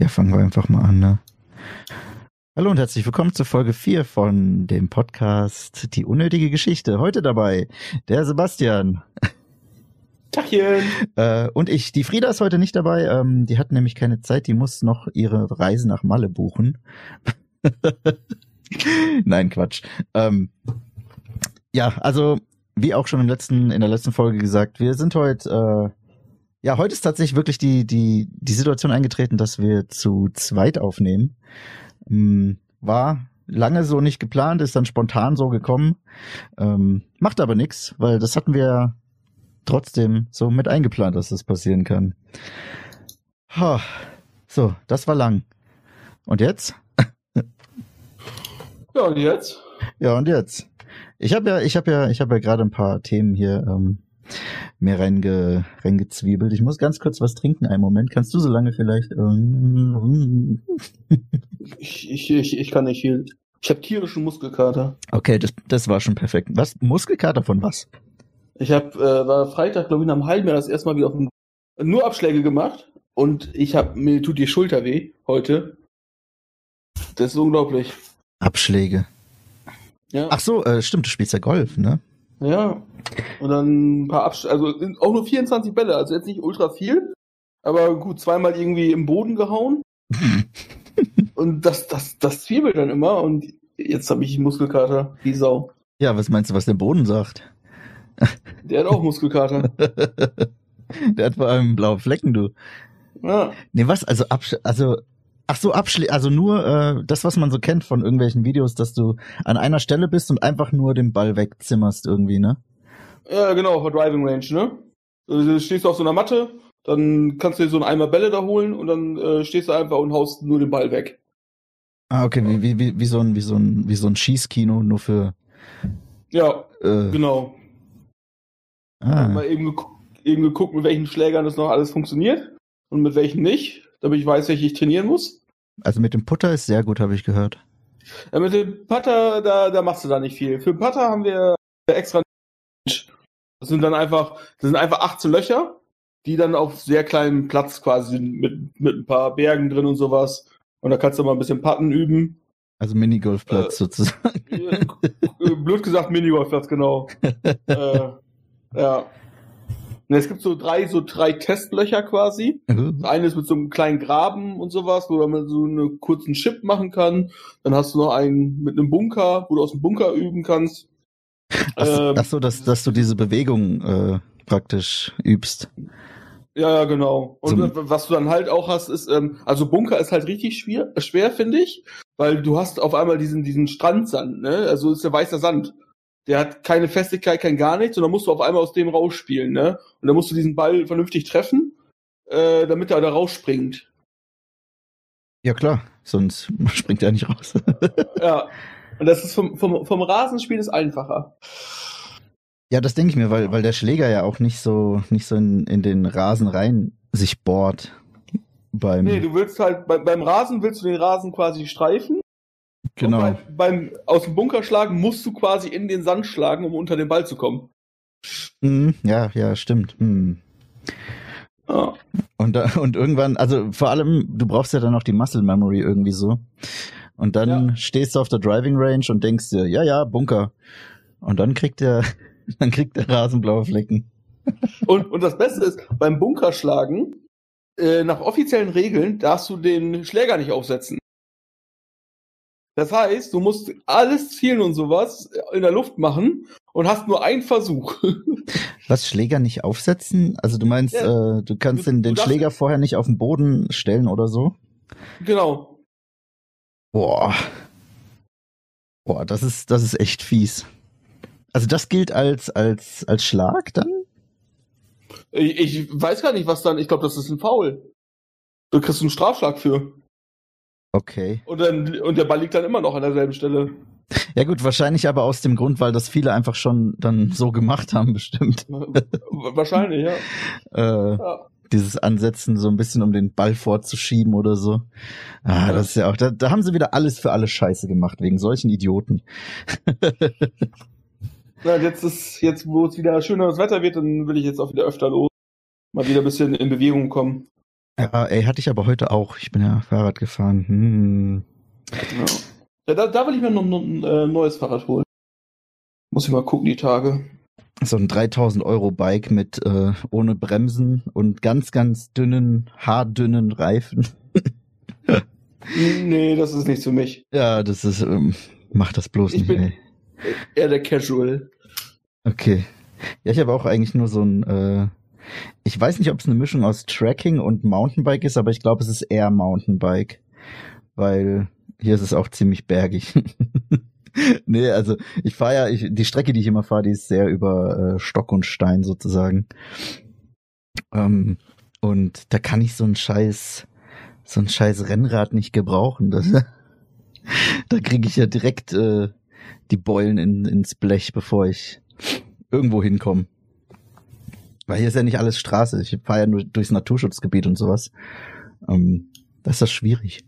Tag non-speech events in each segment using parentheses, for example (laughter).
Ja, fangen wir einfach mal an, ne? Hallo und herzlich willkommen zu Folge 4 von dem Podcast Die unnötige Geschichte. Heute dabei der Sebastian. Tachchen. Äh, und ich. Die Frieda ist heute nicht dabei. Ähm, die hat nämlich keine Zeit. Die muss noch ihre Reise nach Malle buchen. (laughs) Nein, Quatsch. Ähm, ja, also wie auch schon im letzten, in der letzten Folge gesagt, wir sind heute äh, ja, heute ist tatsächlich wirklich die, die, die Situation eingetreten, dass wir zu zweit aufnehmen. Hm, war lange so nicht geplant, ist dann spontan so gekommen. Ähm, macht aber nichts, weil das hatten wir trotzdem so mit eingeplant, dass das passieren kann. Ha. So, das war lang. Und jetzt? ja, und jetzt? Ja, und jetzt? Ich habe ja, ich habe ja, ich habe ja gerade ein paar Themen hier ähm, mir reinge, reingezwiebelt. Ich muss ganz kurz was trinken. Einen Moment. Kannst du so lange vielleicht? Ähm, (laughs) ich, ich, ich, ich kann nicht viel. Ich habe tierischen Muskelkater. Okay, das, das war schon perfekt. Was? Muskelkater von was? Ich habe äh, war Freitag, glaube ich, halben Jahr das erste Mal wieder auf dem, nur Abschläge gemacht und ich habe mir tut die Schulter weh heute. Das ist unglaublich. Abschläge. Ja. Ach so, äh, stimmt, du spielst ja Golf, ne? Ja. Und dann ein paar Absch also auch nur 24 Bälle, also jetzt nicht ultra viel, aber gut, zweimal irgendwie im Boden gehauen. (laughs) und das, das, das zwiebelt dann immer und jetzt habe ich Muskelkater, wie Sau. Ja, was meinst du, was der Boden sagt? (laughs) Der hat auch Muskelkater. (laughs) der hat vor allem blaue Flecken, du. Ja. Nee, was? Also, Absch also Ach so, Abschlä also nur äh, das, was man so kennt von irgendwelchen Videos, dass du an einer Stelle bist und einfach nur den Ball wegzimmerst irgendwie, ne? Ja, genau, für Driving Range, ne? Also, du stehst auf so einer Matte, dann kannst du dir so einen Eimer Bälle da holen und dann äh, stehst du einfach und haust nur den Ball weg. Ah, okay, wie, wie, wie, wie so ein, wie so ein, wie so ein Schießkino, nur für. Ja, äh, genau. Ah. Mal eben, geguckt, eben geguckt, mit welchen Schlägern das noch alles funktioniert und mit welchen nicht damit ich weiß, welche ich trainieren muss. Also mit dem Putter ist sehr gut, habe ich gehört. Ja, mit dem Putter, da, da machst du da nicht viel. Für den Putter haben wir extra. Das sind dann einfach, das sind einfach 18 Löcher, die dann auf sehr kleinem Platz quasi mit, mit ein paar Bergen drin und sowas. Und da kannst du mal ein bisschen Putten üben. Also Minigolfplatz äh, sozusagen. Blöd gesagt Minigolfplatz, genau. (laughs) äh, ja. Und es gibt so drei, so drei Testlöcher quasi. Mhm. Eines mit so einem kleinen Graben und sowas, wo man so einen kurzen Chip machen kann. Dann hast du noch einen mit einem Bunker, wo du aus dem Bunker üben kannst. Ach, ähm, ach so, dass, dass du diese Bewegung äh, praktisch übst. Ja, ja, genau. Und Zum was du dann halt auch hast, ist, ähm, also Bunker ist halt richtig schwer, schwer finde ich, weil du hast auf einmal diesen, diesen Strandsand, ne? Also ist der weißer Sand der hat keine Festigkeit, kein gar nichts, und dann musst du auf einmal aus dem rausspielen, ne? Und dann musst du diesen Ball vernünftig treffen, äh, damit er da rausspringt. Ja klar, sonst (laughs) springt er nicht raus. ja. Und das ist vom, vom, vom Rasenspiel ist einfacher. Ja, das denke ich mir, weil, weil der Schläger ja auch nicht so, nicht so in, in den Rasen rein sich bohrt. Beim nee, du willst halt, bei, beim Rasen willst du den Rasen quasi streifen Genau. Bei, beim aus dem Bunker schlagen musst du quasi in den Sand schlagen, um unter den Ball zu kommen. Mhm, ja, ja, stimmt. Mhm. Oh. Und, und irgendwann, also vor allem, du brauchst ja dann noch die Muscle Memory irgendwie so. Und dann ja. stehst du auf der Driving Range und denkst dir, ja, ja, Bunker. Und dann kriegt der, (laughs) dann kriegt der Rasen blaue Flecken. Und, und das Beste ist, beim Bunkerschlagen, äh, nach offiziellen Regeln darfst du den Schläger nicht aufsetzen. Das heißt, du musst alles zielen und sowas in der Luft machen und hast nur einen Versuch. (laughs) Was Schläger nicht aufsetzen? Also du meinst, ja. äh, du kannst du, den, den Schläger vorher nicht auf den Boden stellen oder so? Genau. Boah. Boah, das ist, das ist echt fies. Also das gilt als, als, als Schlag dann? Ich, ich weiß gar nicht, was dann, ich glaube, das ist ein Foul. Du kriegst einen Strafschlag für. Okay. Und, dann, und der Ball liegt dann immer noch an derselben Stelle. Ja gut, wahrscheinlich aber aus dem Grund, weil das viele einfach schon dann so gemacht haben, (laughs) bestimmt. Wahrscheinlich, ja. äh, ja. Dieses Ansetzen so ein bisschen, um den Ball vorzuschieben oder so. Ah, das ist ja auch, da, da haben sie wieder alles für alle Scheiße gemacht, wegen solchen Idioten. (laughs) Na, jetzt ist, jetzt, wo es wieder schöneres Wetter wird, dann will ich jetzt auch wieder öfter los. Mal wieder ein bisschen in Bewegung kommen. Ja, ey, hatte ich aber heute auch. Ich bin ja Fahrrad gefahren. Hm. Ja. Ja, da, da will ich mir noch ein äh, neues Fahrrad holen. Muss ich mal gucken, die Tage. So ein 3000 Euro Bike mit äh, ohne Bremsen und ganz, ganz dünnen, haardünnen Reifen. nee, das ist nichts für mich. Ja, das ist, ähm, mach das bloß Ich nicht, bin- ey. Eher der Casual. Okay. Ja, ich habe auch eigentlich nur so ein, äh, ich weiß nicht, ob es eine Mischung aus Tracking und Mountainbike ist, aber ich glaube, es ist eher Mountainbike, weil hier ist es auch ziemlich bergig. (laughs) (laughs) nee, also ich fahre ja, ich, die Strecke, die ich immer fahre, die ist sehr über äh, Stock und Stein sozusagen. Ähm, und da kann ich so ein scheiß, so ein scheiß Rennrad nicht gebrauchen. Das, (laughs) da kriege ich ja direkt äh, die Beulen in, ins Blech, bevor ich irgendwo hinkomme. Weil hier ist ja nicht alles Straße. Ich fahre ja nur durchs Naturschutzgebiet und sowas. Ähm, das ist das schwierig.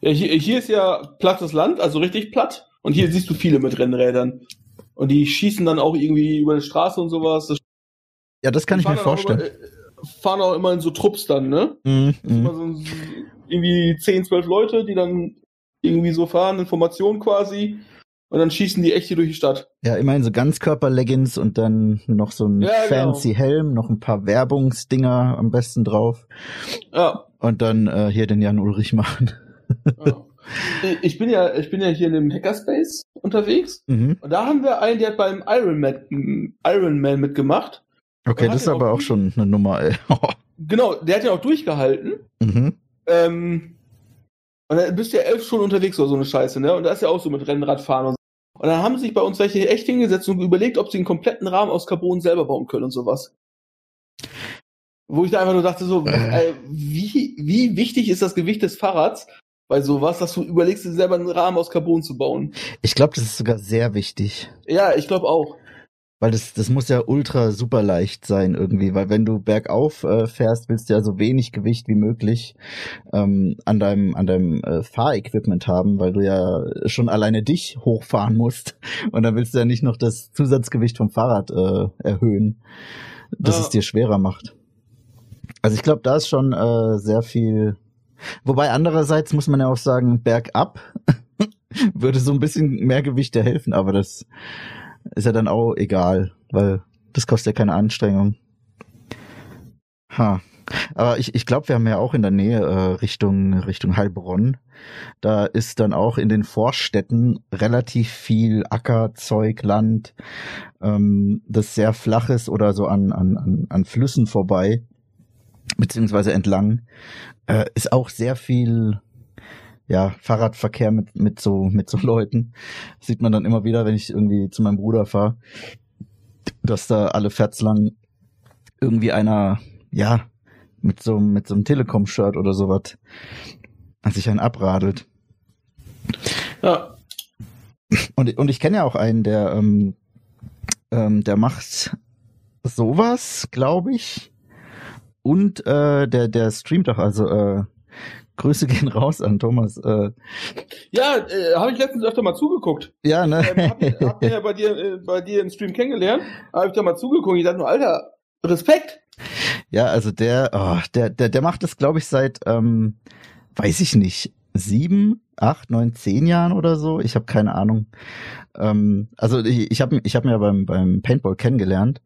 Ja, hier, hier ist ja plattes Land, also richtig platt. Und hier siehst du viele mit Rennrädern. Und die schießen dann auch irgendwie über die Straße und sowas. Das Ja, das kann ich mir vorstellen. Immer, äh, fahren auch immer in so Trupps dann, ne? Mhm, immer mhm. so, irgendwie 10, 12 Leute, die dann irgendwie so fahren, Information quasi. Und dann schießen die echt hier durch die Stadt. Ja, immerhin so Ganzkörper-Leggings und dann noch so ein Ja, genau. fancy Helm, noch ein paar Werbungsdinger am besten drauf. Ja. Und dann äh, hier den Jan Ulrich machen. Ja. Ich bin ja, ich bin ja hier in dem Hackerspace unterwegs. Mhm. Und da haben wir einen, der hat beim Ironman, Ironman mitgemacht. Okay, das ist aber auch auch schon eine Nummer, ey. (laughs) Genau, der hat ja auch durchgehalten. mhm. Ähm, und dann bist du ja elf Stunden unterwegs oder so eine Scheiße, ne? Und da ist ja auch so mit Rennradfahren und so. Und dann haben sich bei uns welche echt hingesetzt und überlegt, ob sie einen kompletten Rahmen aus Carbon selber bauen können und sowas. Wo ich da einfach nur dachte, so, Äh. äh, wie, wie wichtig ist das Gewicht des Fahrrads bei sowas, dass du überlegst, dir selber einen Rahmen aus Carbon zu bauen? Ich glaube, das ist sogar sehr wichtig. Ja, ich glaube auch. Weil das, das muss ja ultra super leicht sein irgendwie, weil wenn du bergauf äh, fährst, willst du ja so wenig Gewicht wie möglich ähm, an deinem, an deinem äh, Fahrequipment haben, weil du ja schon alleine dich hochfahren musst (laughs) und dann willst du ja nicht noch das Zusatzgewicht vom Fahrrad äh, erhöhen, dass Ja. es dir schwerer macht. Also ich glaube, da ist schon äh, sehr viel. Wobei andererseits muss man ja auch sagen, bergab (laughs) würde so ein bisschen mehr Gewicht ja helfen, aber das ist ja dann auch egal, weil das kostet ja keine Anstrengung. Ha. Aber ich, ich glaube, wir haben ja auch in der Nähe äh, Richtung, Richtung Heilbronn. Da ist dann auch in den Vorstädten relativ viel Ackerzeug, Land, ähm, das sehr flach ist oder so an, an, an, an Flüssen vorbei, beziehungsweise entlang. Äh, ist auch sehr viel ja, Fahrradverkehr mit, mit so, mit so Leuten. Sieht man dann immer wieder, wenn ich irgendwie zu meinem Bruder fahre, dass da alle Ferts lang irgendwie einer, ja, mit so, mit so einem Telekom-Shirt oder sowas an sich einen abradelt. Ja. Und, und ich kenne ja auch einen, der, ähm, ähm, der macht sowas, glaube ich. Und äh, der, der streamt auch, also äh, Grüße gehen raus an Thomas. Äh, Ja, äh, habe ich letztens öfter mal zugeguckt. ja, ne? Ähm, hab, ich- hab mir ja bei dir, äh, bei dir im Stream kennengelernt. Habe ich da mal zugeguckt. Ich dachte nur, Alter, Respekt. Ja, also der, oh, der, der, der macht das, glaube ich, seit, ähm, weiß ich nicht, sieben, acht, neun, zehn Jahren oder so. Ich habe keine Ahnung. Ähm, also ich, ich habe ich hab mir ja beim, beim Paintball kennengelernt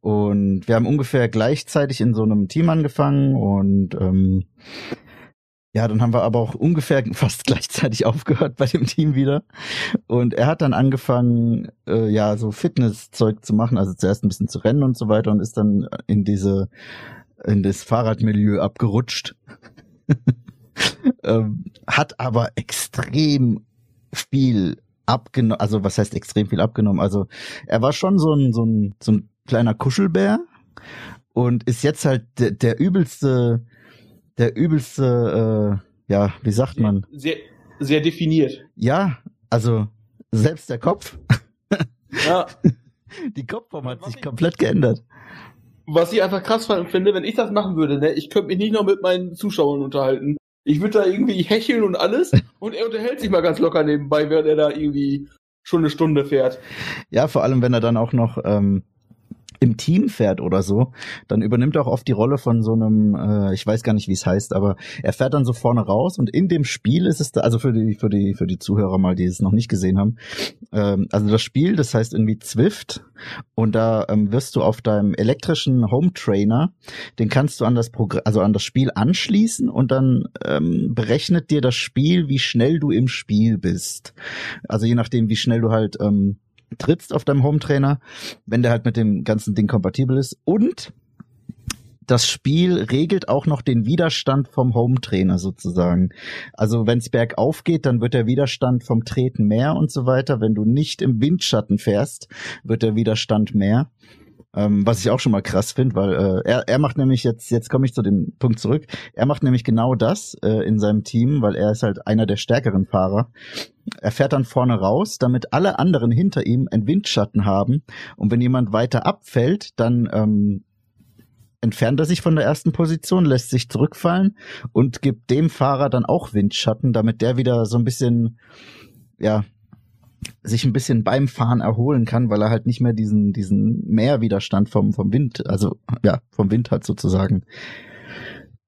und wir haben ungefähr gleichzeitig in so einem Team angefangen und ähm, ja, dann haben wir aber auch ungefähr (laughs) fast gleichzeitig aufgehört bei dem Team wieder. Und er hat dann angefangen, äh, ja, so Fitnesszeug zu machen, also zuerst ein bisschen zu rennen und so weiter und ist dann in diese, in das Fahrradmilieu abgerutscht. (laughs) ähm, hat aber extrem viel abgenommen, also was heißt extrem viel abgenommen? Also er war schon so ein, so ein, so ein kleiner Kuschelbär und ist jetzt halt der, der übelste, der übelste, äh, ja, wie sagt man? Sehr, sehr definiert. Ja, also selbst der Kopf, Ja. (laughs) die Kopfform hat sich komplett geändert. Was ich einfach krass finde, wenn ich das machen würde, ne, ich könnte mich nicht noch mit meinen Zuschauern unterhalten. Ich würde da irgendwie hecheln und alles (laughs) und er unterhält sich mal ganz locker nebenbei, während er da irgendwie schon eine Stunde fährt. Ja, vor allem, wenn er dann auch noch ähm, im Team fährt oder so, dann übernimmt er auch oft die Rolle von so einem, äh, ich weiß gar nicht, wie es heißt, aber er fährt dann so vorne raus und in dem Spiel ist es da, also für die für die für die Zuhörer mal, die es noch nicht gesehen haben, ähm, also das Spiel, das heißt irgendwie Zwift und da ähm, wirst du auf deinem elektrischen Home Trainer, den kannst du an das Programm, also an das Spiel anschließen und dann ähm, berechnet dir das Spiel, wie schnell du im Spiel bist. Also je nachdem, wie schnell du halt ähm, trittst auf deinem Home Trainer, wenn der halt mit dem ganzen Ding kompatibel ist. Und das Spiel regelt auch noch den Widerstand vom Home Trainer sozusagen. Also wenn es bergauf geht, dann wird der Widerstand vom Treten mehr und so weiter. Wenn du nicht im Windschatten fährst, wird der Widerstand mehr. Ähm, was ich auch schon mal krass finde, weil äh, er, er macht nämlich jetzt, jetzt komme ich zu dem Punkt zurück, er macht nämlich genau das äh, in seinem Team, weil er ist halt einer der stärkeren Fahrer. Er fährt dann vorne raus, damit alle anderen hinter ihm einen Windschatten haben. Und wenn jemand weiter abfällt, dann ähm, entfernt er sich von der ersten Position, lässt sich zurückfallen und gibt dem Fahrer dann auch Windschatten, damit der wieder so ein bisschen, ja, sich ein bisschen beim Fahren erholen kann, weil er halt nicht mehr diesen, diesen Mehrwiderstand vom, vom Wind, also ja, vom Wind hat sozusagen.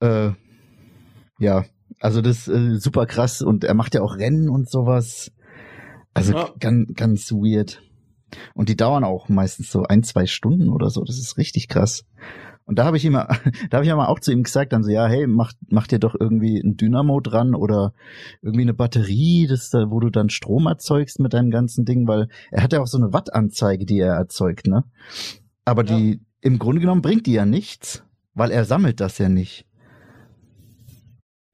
Äh, ja, also das ist äh, super krass und er macht ja auch Rennen und sowas. Also ja. ganz, ganz weird. Und die dauern auch meistens so ein, zwei Stunden oder so. Das ist richtig krass. Und da habe ich immer, (laughs) da habe ich immer auch zu ihm gesagt, dann so, ja, hey, mach, mach dir doch irgendwie ein Dynamo dran oder irgendwie eine Batterie, das da, wo du dann Strom erzeugst mit deinem ganzen Ding, weil er hat ja auch so eine Wattanzeige, die er erzeugt, ne? Aber ja. die, im Grunde genommen bringt die ja nichts, weil er sammelt das ja nicht.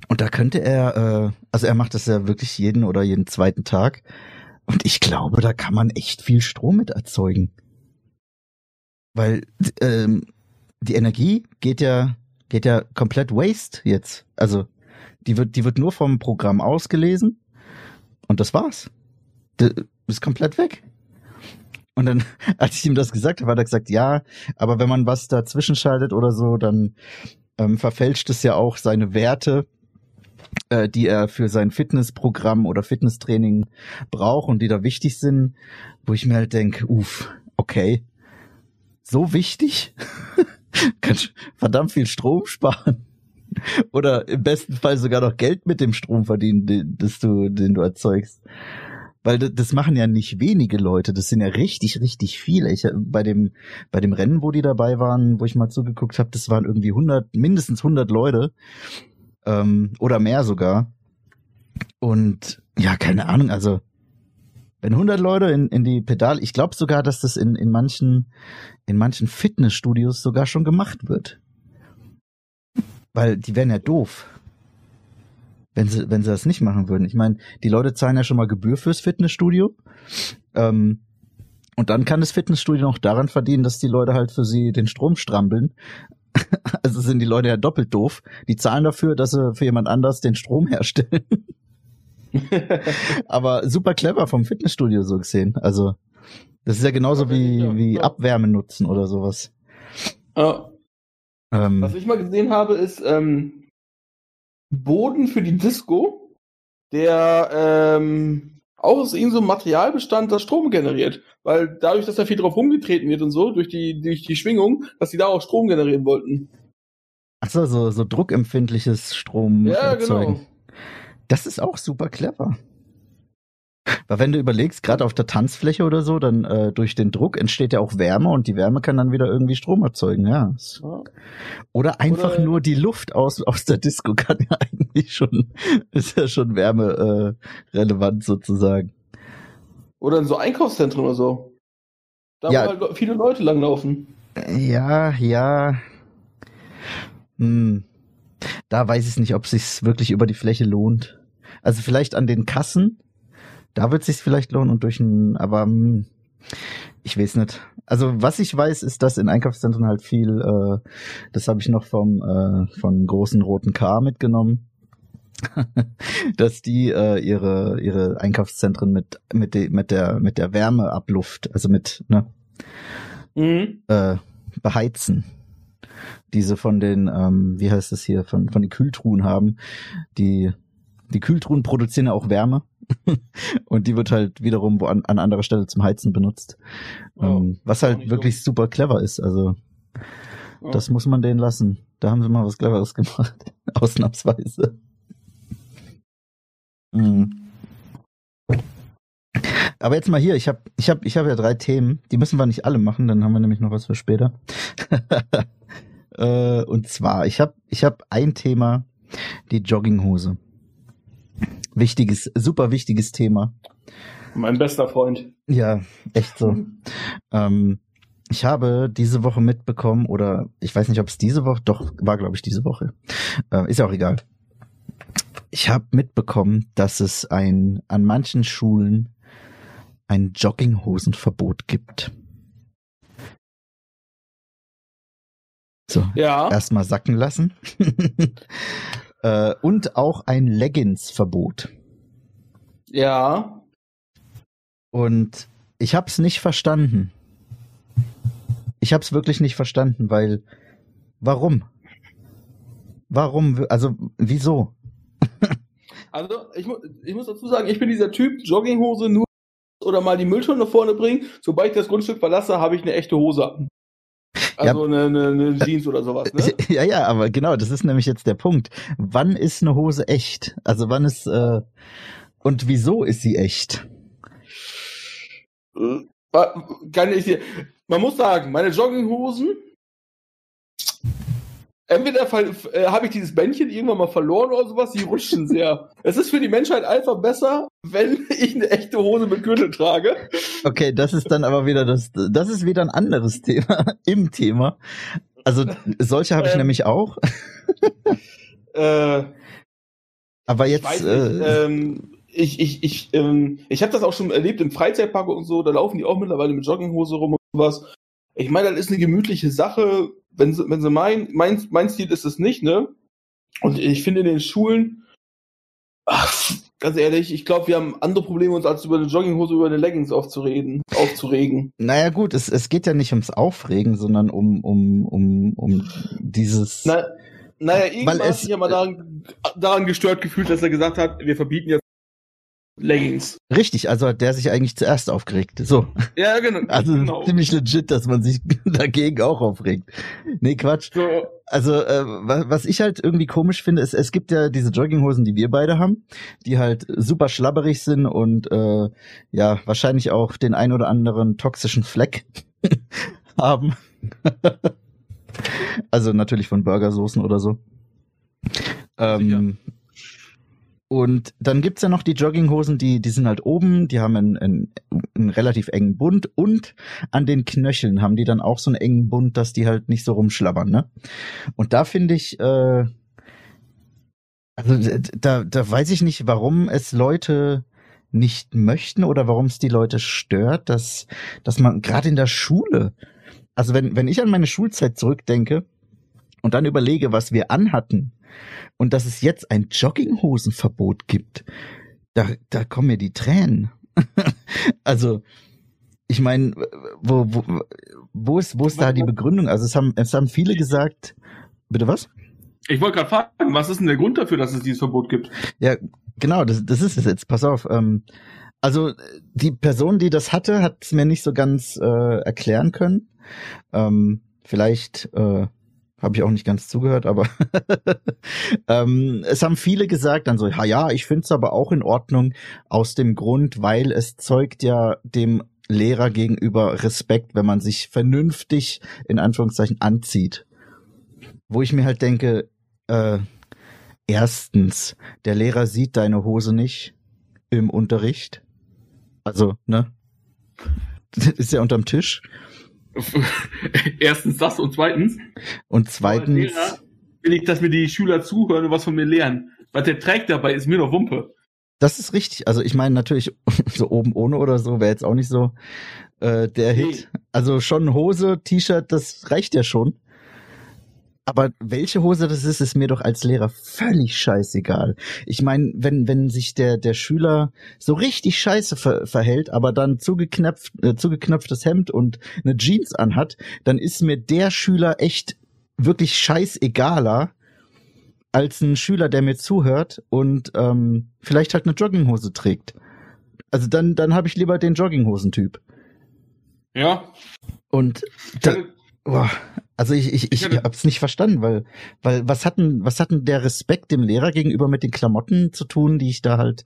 Und da könnte er, äh, also er macht das ja wirklich jeden oder jeden zweiten Tag. Und ich glaube, da kann man echt viel Strom mit erzeugen. Weil ähm, die Energie geht ja, geht ja komplett waste jetzt. Also die wird, die wird nur vom Programm ausgelesen und das war's. Das ist komplett weg. Und dann, (laughs) als ich ihm das gesagt habe, hat er gesagt, ja, aber wenn man was dazwischen schaltet oder so, dann ähm, verfälscht es ja auch seine Werte, äh, die er für sein Fitnessprogramm oder Fitnesstraining braucht und die da wichtig sind, wo ich mir halt denke, uff, okay, so wichtig? (laughs) (laughs) kannst verdammt viel Strom sparen. Oder im besten Fall sogar noch Geld mit dem Strom verdienen, den, das du, den du erzeugst. Weil das machen ja nicht wenige Leute, das sind ja richtig, richtig viele. Ich, bei dem, bei dem Rennen, wo die dabei waren, wo ich mal zugeguckt habe, das waren irgendwie 100, mindestens 100 Leute. Ähm, oder mehr sogar. Und ja, keine Ahnung, also wenn 100 Leute in, in die Pedal, ich glaube sogar, dass das in, in manchen in manchen Fitnessstudios sogar schon gemacht wird. Weil die wären ja doof, wenn sie wenn sie das nicht machen würden. Ich meine, die Leute zahlen ja schon mal Gebühr fürs Fitnessstudio. Ähm, und dann kann das Fitnessstudio noch daran verdienen, dass die Leute halt für sie den Strom strampeln. (laughs) also sind die Leute ja doppelt doof. Die zahlen dafür, dass sie für jemand anders den Strom herstellen. (laughs) (laughs) Aber super clever vom Fitnessstudio so gesehen. Also das ist ja genauso wie, ja, wie ja. Abwärme nutzen oder sowas. Ja. Ähm, Was ich mal gesehen habe, ist ähm, Boden für die Disco, der ähm, auch aus irgendeinem Material bestand, das Strom generiert. Weil dadurch, dass da viel drauf rumgetreten wird und so, durch die, durch die Schwingung, dass die da auch Strom generieren wollten. Ach so, so, so druckempfindliches Strom ja, erzeugen. Genau. Das ist auch super clever. Weil wenn du überlegst, gerade auf der Tanzfläche oder so, dann äh, durch den Druck entsteht ja auch Wärme und die Wärme kann dann wieder irgendwie Strom erzeugen, ja. Oder einfach oder, nur die Luft aus, aus der Disco kann ja (laughs) eigentlich schon, ist ja schon Wärme äh, relevant sozusagen. Oder in so Einkaufszentren oder so. Da ja. wo halt viele Leute langlaufen. Ja, ja. Hm. Da weiß ich nicht, ob es sich wirklich über die Fläche lohnt. Also vielleicht an den Kassen, da wird es sich vielleicht lohnen und durch ein, aber hm, ich weiß nicht. Also was ich weiß, ist, dass in Einkaufszentren halt viel, äh, das habe ich noch vom äh, von großen roten K mitgenommen, (laughs) dass die äh, ihre ihre Einkaufszentren mit mit de, mit der mit der Wärmeabluft, also mit ne mhm. äh, beheizen. Diese von den, ähm, wie heißt es hier, von von den Kühltruhen haben, die die Kühltruhen produzieren ja auch Wärme (laughs) und die wird halt wiederum wo an, an anderer Stelle zum Heizen benutzt. Ja, ähm, was halt wirklich super clever ist. Also Ja. das muss man denen lassen. Da haben sie mal was Cleveres gemacht. (laughs) Ausnahmsweise. Mhm. Aber jetzt mal hier, ich habe ich hab, ich hab ja drei Themen, die müssen wir nicht alle machen, dann haben wir nämlich noch was für später. (laughs) äh, und zwar, ich habe ich hab ein Thema, die Jogginghose. Wichtiges, super wichtiges Thema. Mein bester Freund. Ja, echt so. Ähm, ich habe diese Woche mitbekommen, oder ich weiß nicht, ob es diese Woche, doch, war glaube ich diese Woche. Äh, ist ja auch egal. Ich habe mitbekommen, dass es ein an manchen Schulen ein Jogginghosenverbot gibt. So, Ja. erstmal sacken lassen. (laughs) äh, und auch ein Leggings-Verbot. Ja. Und ich hab's nicht verstanden. Ich hab's wirklich nicht verstanden, weil warum? Warum? Also wieso? (laughs) Also, ich, mu ich muss dazu sagen, ich bin dieser Typ, Jogginghose nur oder mal die Mülltonne vorne bringen. Sobald ich das Grundstück verlasse, habe ich eine echte Hose Also eine, eine, eine Jeans oder sowas, ne? (laughs) Ja, ja, aber genau, das ist nämlich jetzt der Punkt. Wann ist eine Hose echt? Also wann ist äh, und wieso ist sie echt? Äh, Kann ich dir. Man muss sagen, meine Jogginghosen. Entweder äh, habe ich dieses Bändchen irgendwann mal verloren oder sowas, die rutschen sehr. (laughs) Es ist für die Menschheit einfach besser, wenn (laughs) ich eine echte Hose mit Gürtel trage. Okay, das ist dann aber wieder das, das ist wieder ein anderes Thema (laughs) im Thema. Also solche habe ich Ähm, nämlich auch, Äh, aber ich jetzt nicht, äh, ähm, ich, ich, ich, ähm, ich habe das auch schon erlebt im Freizeitpark und so, da laufen die auch mittlerweile mit Jogginghose rum und sowas. Ich meine, das ist eine gemütliche Sache. Wenn sie, wenn sie meinen, mein, mein Stil ist es nicht, ne? Und ich finde in den Schulen, ach, ganz ehrlich, ich glaube, wir haben andere Probleme, uns als über eine Jogginghose, über eine Leggings aufzureden, aufzuregen. naja gut, es, es geht ja nicht ums Aufregen, sondern um um um um dieses Na, naja, irgendwann hat sich ja mal daran, daran gestört gefühlt, dass er gesagt hat, wir verbieten jetzt Leggings. richtig, also hat der sich eigentlich zuerst aufgeregt. So, Ja, genau. (laughs) also genau. ziemlich legit, dass man sich (laughs) dagegen auch aufregt. Nee, Quatsch. So, Also, äh, wa- was ich halt irgendwie komisch finde, ist, es gibt ja diese Jogginghosen, die wir beide haben, die halt super schlabberig sind und äh, ja, wahrscheinlich auch den ein oder anderen toxischen Fleck (laughs) haben. also natürlich von Burgersoßen oder so. Ähm, und dann gibt's ja noch die Jogginghosen, die, die sind halt oben, die haben einen, einen, einen relativ engen Bund und an den Knöcheln haben die dann auch so einen engen Bund, dass die halt nicht so rumschlabbern, ne? Und da finde ich, äh, also da, da weiß ich nicht, warum es Leute nicht möchten oder warum es die Leute stört, dass, dass man gerade in der Schule, also wenn, wenn ich an meine Schulzeit zurückdenke und dann überlege, was wir anhatten und dass es jetzt ein Jogginghosenverbot gibt, da, da kommen mir die Tränen. (laughs) also, ich meine, wo, wo, wo ist, wo ist da die Begründung? Also es haben, es haben viele gesagt, bitte was? ich wollte gerade fragen, was ist denn der Grund dafür, dass es dieses Verbot gibt? Ja, genau, das, das ist es jetzt. Pass auf. Ähm, also die Person, die das hatte, hat es mir nicht so ganz äh, erklären können. Ähm, vielleicht äh, habe ich auch nicht ganz zugehört, aber (laughs) ähm, es haben viele gesagt, dann so, ja, ja, ich finde es aber auch in Ordnung aus dem Grund, weil es zeugt ja dem Lehrer gegenüber Respekt, wenn man sich vernünftig in Anführungszeichen anzieht. Wo ich mir halt denke, äh, erstens, der Lehrer sieht deine Hose nicht im Unterricht. Also, ne? (laughs) Ist ja unterm Tisch. (laughs) Erstens das und zweitens, Und zweitens, Lehrer will ich, dass mir die Schüler zuhören und was von mir lernen. Was der trägt dabei, ist mir doch Wumpe. das ist richtig. Also ich meine natürlich, (laughs) so oben ohne oder so wäre jetzt auch nicht so äh, der Hit. Also schon Hose, T-Shirt, das reicht ja schon. Aber welche Hose das ist, ist mir doch als Lehrer völlig scheißegal. Ich meine, wenn, wenn sich der, der Schüler so richtig scheiße ver verhält, aber dann zugeknöpft, äh, zugeknöpftes Hemd und eine Jeans anhat, dann ist mir der Schüler echt wirklich scheißegaler als ein Schüler, der mir zuhört und ähm, vielleicht halt eine Jogginghose trägt. Also dann, dann habe ich lieber den Jogginghosentyp. Ja. Und da, boah, also ich, ich, ich, ich hab's nicht verstanden, weil, weil was hatten, was hatten der Respekt dem Lehrer gegenüber mit den Klamotten zu tun, die ich da halt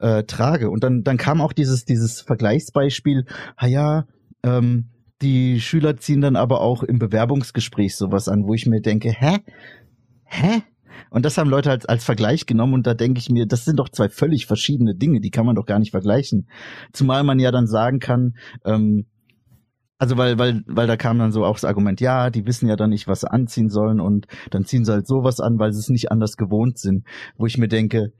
äh, trage? Und dann, dann kam auch dieses, dieses Vergleichsbeispiel, ha ja, ähm, die Schüler ziehen dann aber auch im Bewerbungsgespräch sowas an, wo ich mir denke, hä? Hä? Und das haben Leute als, als Vergleich genommen und da denke ich mir, das sind doch zwei völlig verschiedene Dinge, die kann man doch gar nicht vergleichen. Zumal man ja dann sagen kann, ähm, also weil, weil, weil da kam dann so auch das Argument, ja, die wissen ja dann nicht, was sie anziehen sollen und dann ziehen sie halt sowas an, weil sie es nicht anders gewohnt sind. Wo ich mir denke,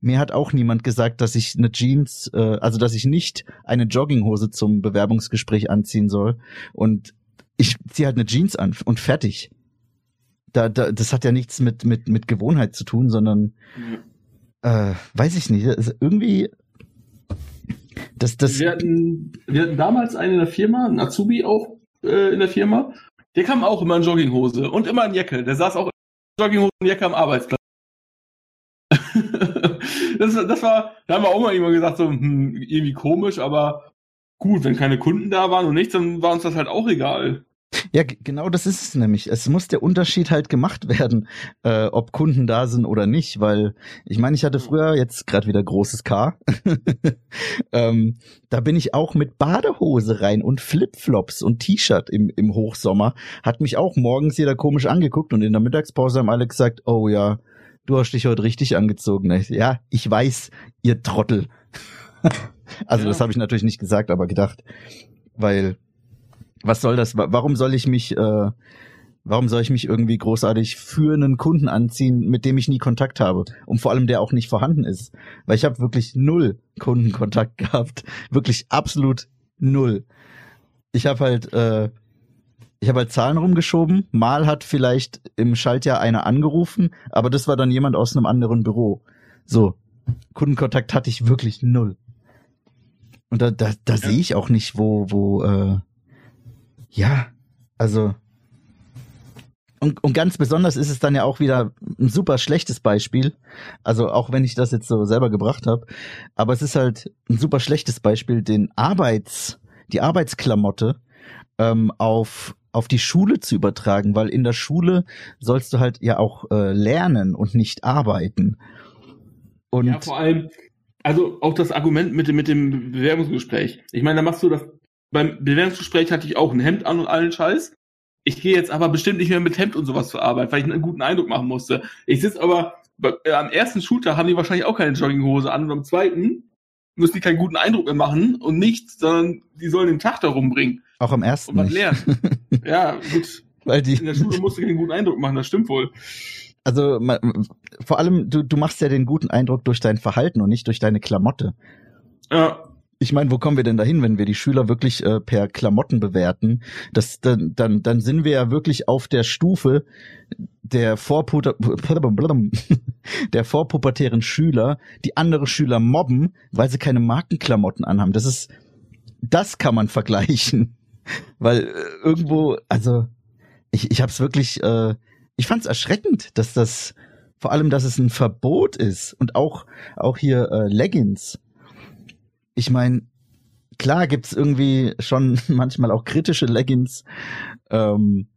mir hat auch niemand gesagt, dass ich eine Jeans, äh, also dass ich nicht eine Jogginghose zum Bewerbungsgespräch anziehen soll. Und ich ziehe halt eine Jeans an und fertig da, da, das hat ja nichts mit, mit, mit Gewohnheit zu tun, sondern mhm. äh, weiß ich nicht. irgendwie. Das, das wir, hatten, wir hatten damals einen in der Firma, einen Azubi auch äh, in der Firma. Der kam auch immer in Jogginghose und immer in Jacke. Der saß auch in Jogginghose und Jacke am Arbeitsplatz. (laughs) das, das war, da haben wir auch mal immer gesagt, so, hm, irgendwie komisch, aber gut, wenn keine Kunden da waren und nichts, dann war uns das halt auch egal. Ja, genau das ist es nämlich. Es muss der Unterschied halt gemacht werden, äh, ob Kunden da sind oder nicht, weil ich meine, ich hatte früher jetzt gerade wieder großes K. (laughs) ähm, da bin ich auch mit Badehose rein und Flipflops und T-Shirt im, im Hochsommer. Hat mich auch morgens jeder komisch angeguckt und in der Mittagspause haben alle gesagt, oh ja, du hast dich heute richtig angezogen. Ja, ich weiß, ihr Trottel. (laughs) also ja. das habe ich natürlich nicht gesagt, aber gedacht, weil was soll das? Warum soll ich mich, äh, warum soll ich mich irgendwie großartig für einen Kunden anziehen, mit dem ich nie Kontakt habe und vor allem der auch nicht vorhanden ist? Weil ich habe wirklich null Kundenkontakt (laughs) gehabt, wirklich absolut null. Ich habe halt, äh, ich habe halt Zahlen rumgeschoben. Mal hat vielleicht im Schaltjahr einer angerufen, aber das war dann jemand aus einem anderen Büro. So, Kundenkontakt hatte ich wirklich null. Und da, da, da ja. sehe ich auch nicht, wo, wo, äh, ja, also und, und ganz besonders ist es dann ja auch wieder ein super schlechtes Beispiel. Also auch wenn ich das jetzt so selber gebracht habe, aber es ist halt ein super schlechtes Beispiel, den Arbeits, die Arbeitsklamotte ähm, auf auf die Schule zu übertragen, weil in der Schule sollst du halt ja auch äh, lernen und nicht arbeiten. Und ja, vor allem, also auch das Argument mit dem, mit dem Bewerbungsgespräch. Ich meine, da machst du das beim Bewerbungsgespräch hatte ich auch ein Hemd an und allen Scheiß. Ich gehe jetzt aber bestimmt nicht mehr mit Hemd und sowas zur Arbeit, weil ich einen guten Eindruck machen musste. Ich sitze aber äh, am ersten Schultag haben die wahrscheinlich auch keine Jogginghose an und am zweiten müssen die keinen guten Eindruck mehr machen und nichts, sondern die sollen den Tag da rumbringen. Auch am ersten. Und was lernen. (laughs) ja, gut. Weil die in der Schule musst du keinen guten Eindruck machen, das stimmt wohl. Also vor allem, du, du machst ja den guten Eindruck durch dein Verhalten und nicht durch deine Klamotte. Ja ich meine, wo kommen wir denn dahin, wenn wir die Schüler wirklich äh, per Klamotten bewerten? Das, dann, dann, dann sind wir ja wirklich auf der Stufe der, Vorputer (laughs) der vorpubertären Schüler, die andere Schüler mobben, weil sie keine Markenklamotten anhaben. Das ist, das kann man vergleichen. (laughs) Weil äh, irgendwo, also ich, ich habe es wirklich, äh, ich fand es erschreckend, dass das, vor allem, dass es ein Verbot ist und auch, auch hier äh, Leggings ich meine, klar gibt's irgendwie schon (laughs) manchmal auch kritische Leggings, ähm,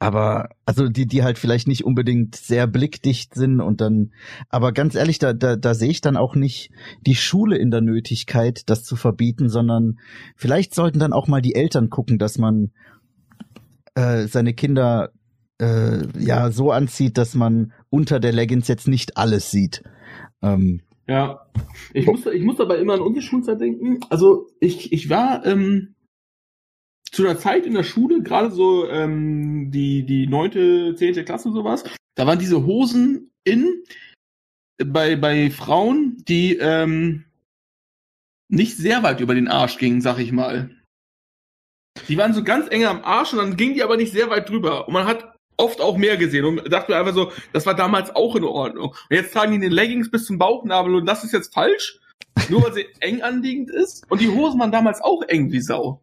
aber also die die halt vielleicht nicht unbedingt sehr blickdicht sind und dann aber ganz ehrlich da da, da sehe ich dann auch nicht die Schule in der Nötigkeit das zu verbieten sondern vielleicht sollten dann auch mal die Eltern gucken dass man äh, seine Kinder äh, ja so anzieht dass man unter der Leggings jetzt nicht alles sieht. Ähm, ja, ich muss, ich muss dabei immer an unsere Schulzeit denken. Also ich, ich war ähm, zu einer Zeit in der Schule, gerade so ähm, die die neunte, zehnte Klasse sowas. Da waren diese Hosen in bei bei Frauen, die ähm, nicht sehr weit über den Arsch gingen, sag ich mal. Die waren so ganz eng am Arsch und dann gingen die aber nicht sehr weit drüber. Und man hat oft auch mehr gesehen und dachte mir einfach so, das war damals auch in Ordnung. Und jetzt tragen die den Leggings bis zum Bauchnabel und das ist jetzt falsch, nur weil sie (laughs) eng anliegend ist. Und die Hosen waren damals auch eng wie Sau.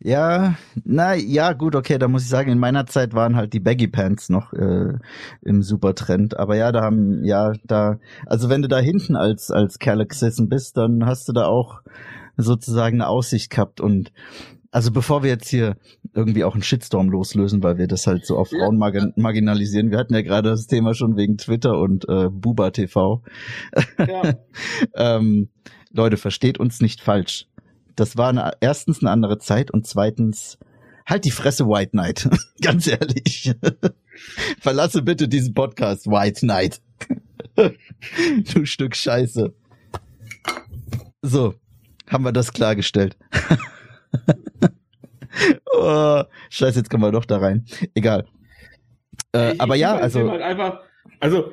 Ja, na ja, gut, okay, da muss ich sagen, in meiner Zeit waren halt die Baggy Pants noch äh, im Supertrend. Aber ja, da haben, ja, da, also wenn du da hinten als, als Kerl gesessen bist, dann hast du da auch sozusagen eine Aussicht gehabt und also bevor wir jetzt hier irgendwie auch einen Shitstorm loslösen, weil wir das halt so auf Frauen margin marginalisieren, wir hatten ja gerade das Thema schon wegen Twitter und äh, Buba TV. Ja. (laughs) ähm, Leute, versteht uns nicht falsch. Das war eine, erstens eine andere Zeit und zweitens halt die Fresse White Knight. (laughs) Ganz ehrlich. (laughs) Verlasse bitte diesen Podcast, White Knight. du Stück Scheiße. So, haben wir das klargestellt. (laughs) oh, scheiße, jetzt kommen wir doch da rein. Egal. Äh, ich, aber ich ja, also. Halt einfach, also,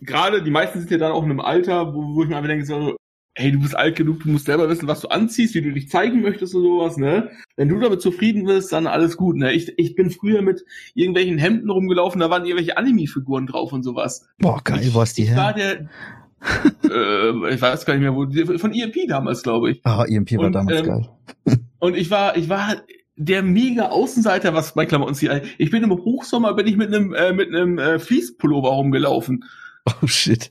gerade die meisten sind ja dann auch in einem Alter, wo, wo ich mir einfach denke, so, hey, du bist alt genug, du musst selber wissen, was du anziehst, wie du dich zeigen möchtest und sowas, ne? Wenn du damit zufrieden bist, dann alles gut, ne? Ich, ich bin früher mit irgendwelchen Hemden rumgelaufen, da waren irgendwelche Anime-Figuren drauf und sowas. Boah, geil, wo hast die her? war der, äh, ich weiß gar nicht mehr, wo, von EMP damals, glaube ich. Ah, EMP war und, damals ähm, geil. und ich war, ich war der mega Außenseiter, was bei Klamotten zieht. Ich bin im Hochsommer, bin ich mit einem, äh, mit einem äh, Fließpullover rumgelaufen. Oh shit.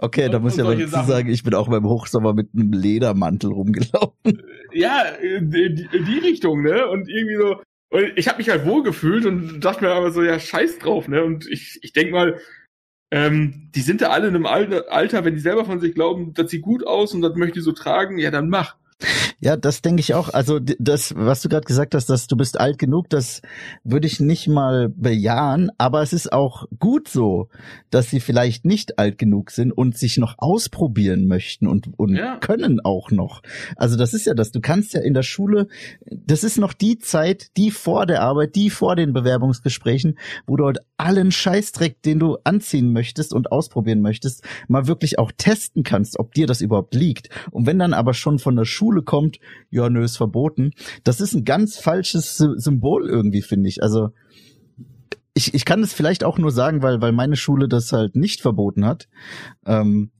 Okay, und, da muss ich aber dazu sagen, ich bin auch beim Hochsommer mit einem Ledermantel rumgelaufen. Ja, in die, in die Richtung, ne? Und irgendwie so, und ich habe mich halt wohl gefühlt und dachte mir aber so, ja, scheiß drauf, ne? Und ich, ich denk mal, ähm, die sind da alle in einem Alter, wenn die selber von sich glauben, das sieht gut aus und das möchte ich so tragen, ja, dann mach. Ja, das denke ich auch. Also das, was du gerade gesagt hast, dass du bist alt genug, das würde ich nicht mal bejahen. Aber es ist auch gut so, dass sie vielleicht nicht alt genug sind und sich noch ausprobieren möchten und, und ja. können auch noch. Also das ist ja das. Du kannst ja in der Schule, das ist noch die Zeit, die vor der Arbeit, die vor den Bewerbungsgesprächen, wo du halt allen Scheißdreck, den du anziehen möchtest und ausprobieren möchtest, mal wirklich auch testen kannst, ob dir das überhaupt liegt. Und wenn dann aber schon von der Schule kommt, ja, nö, ist verboten, das ist ein ganz falsches Symbol irgendwie, finde ich. Also ich, ich kann es vielleicht auch nur sagen, weil, weil meine Schule das halt nicht verboten hat. Ähm,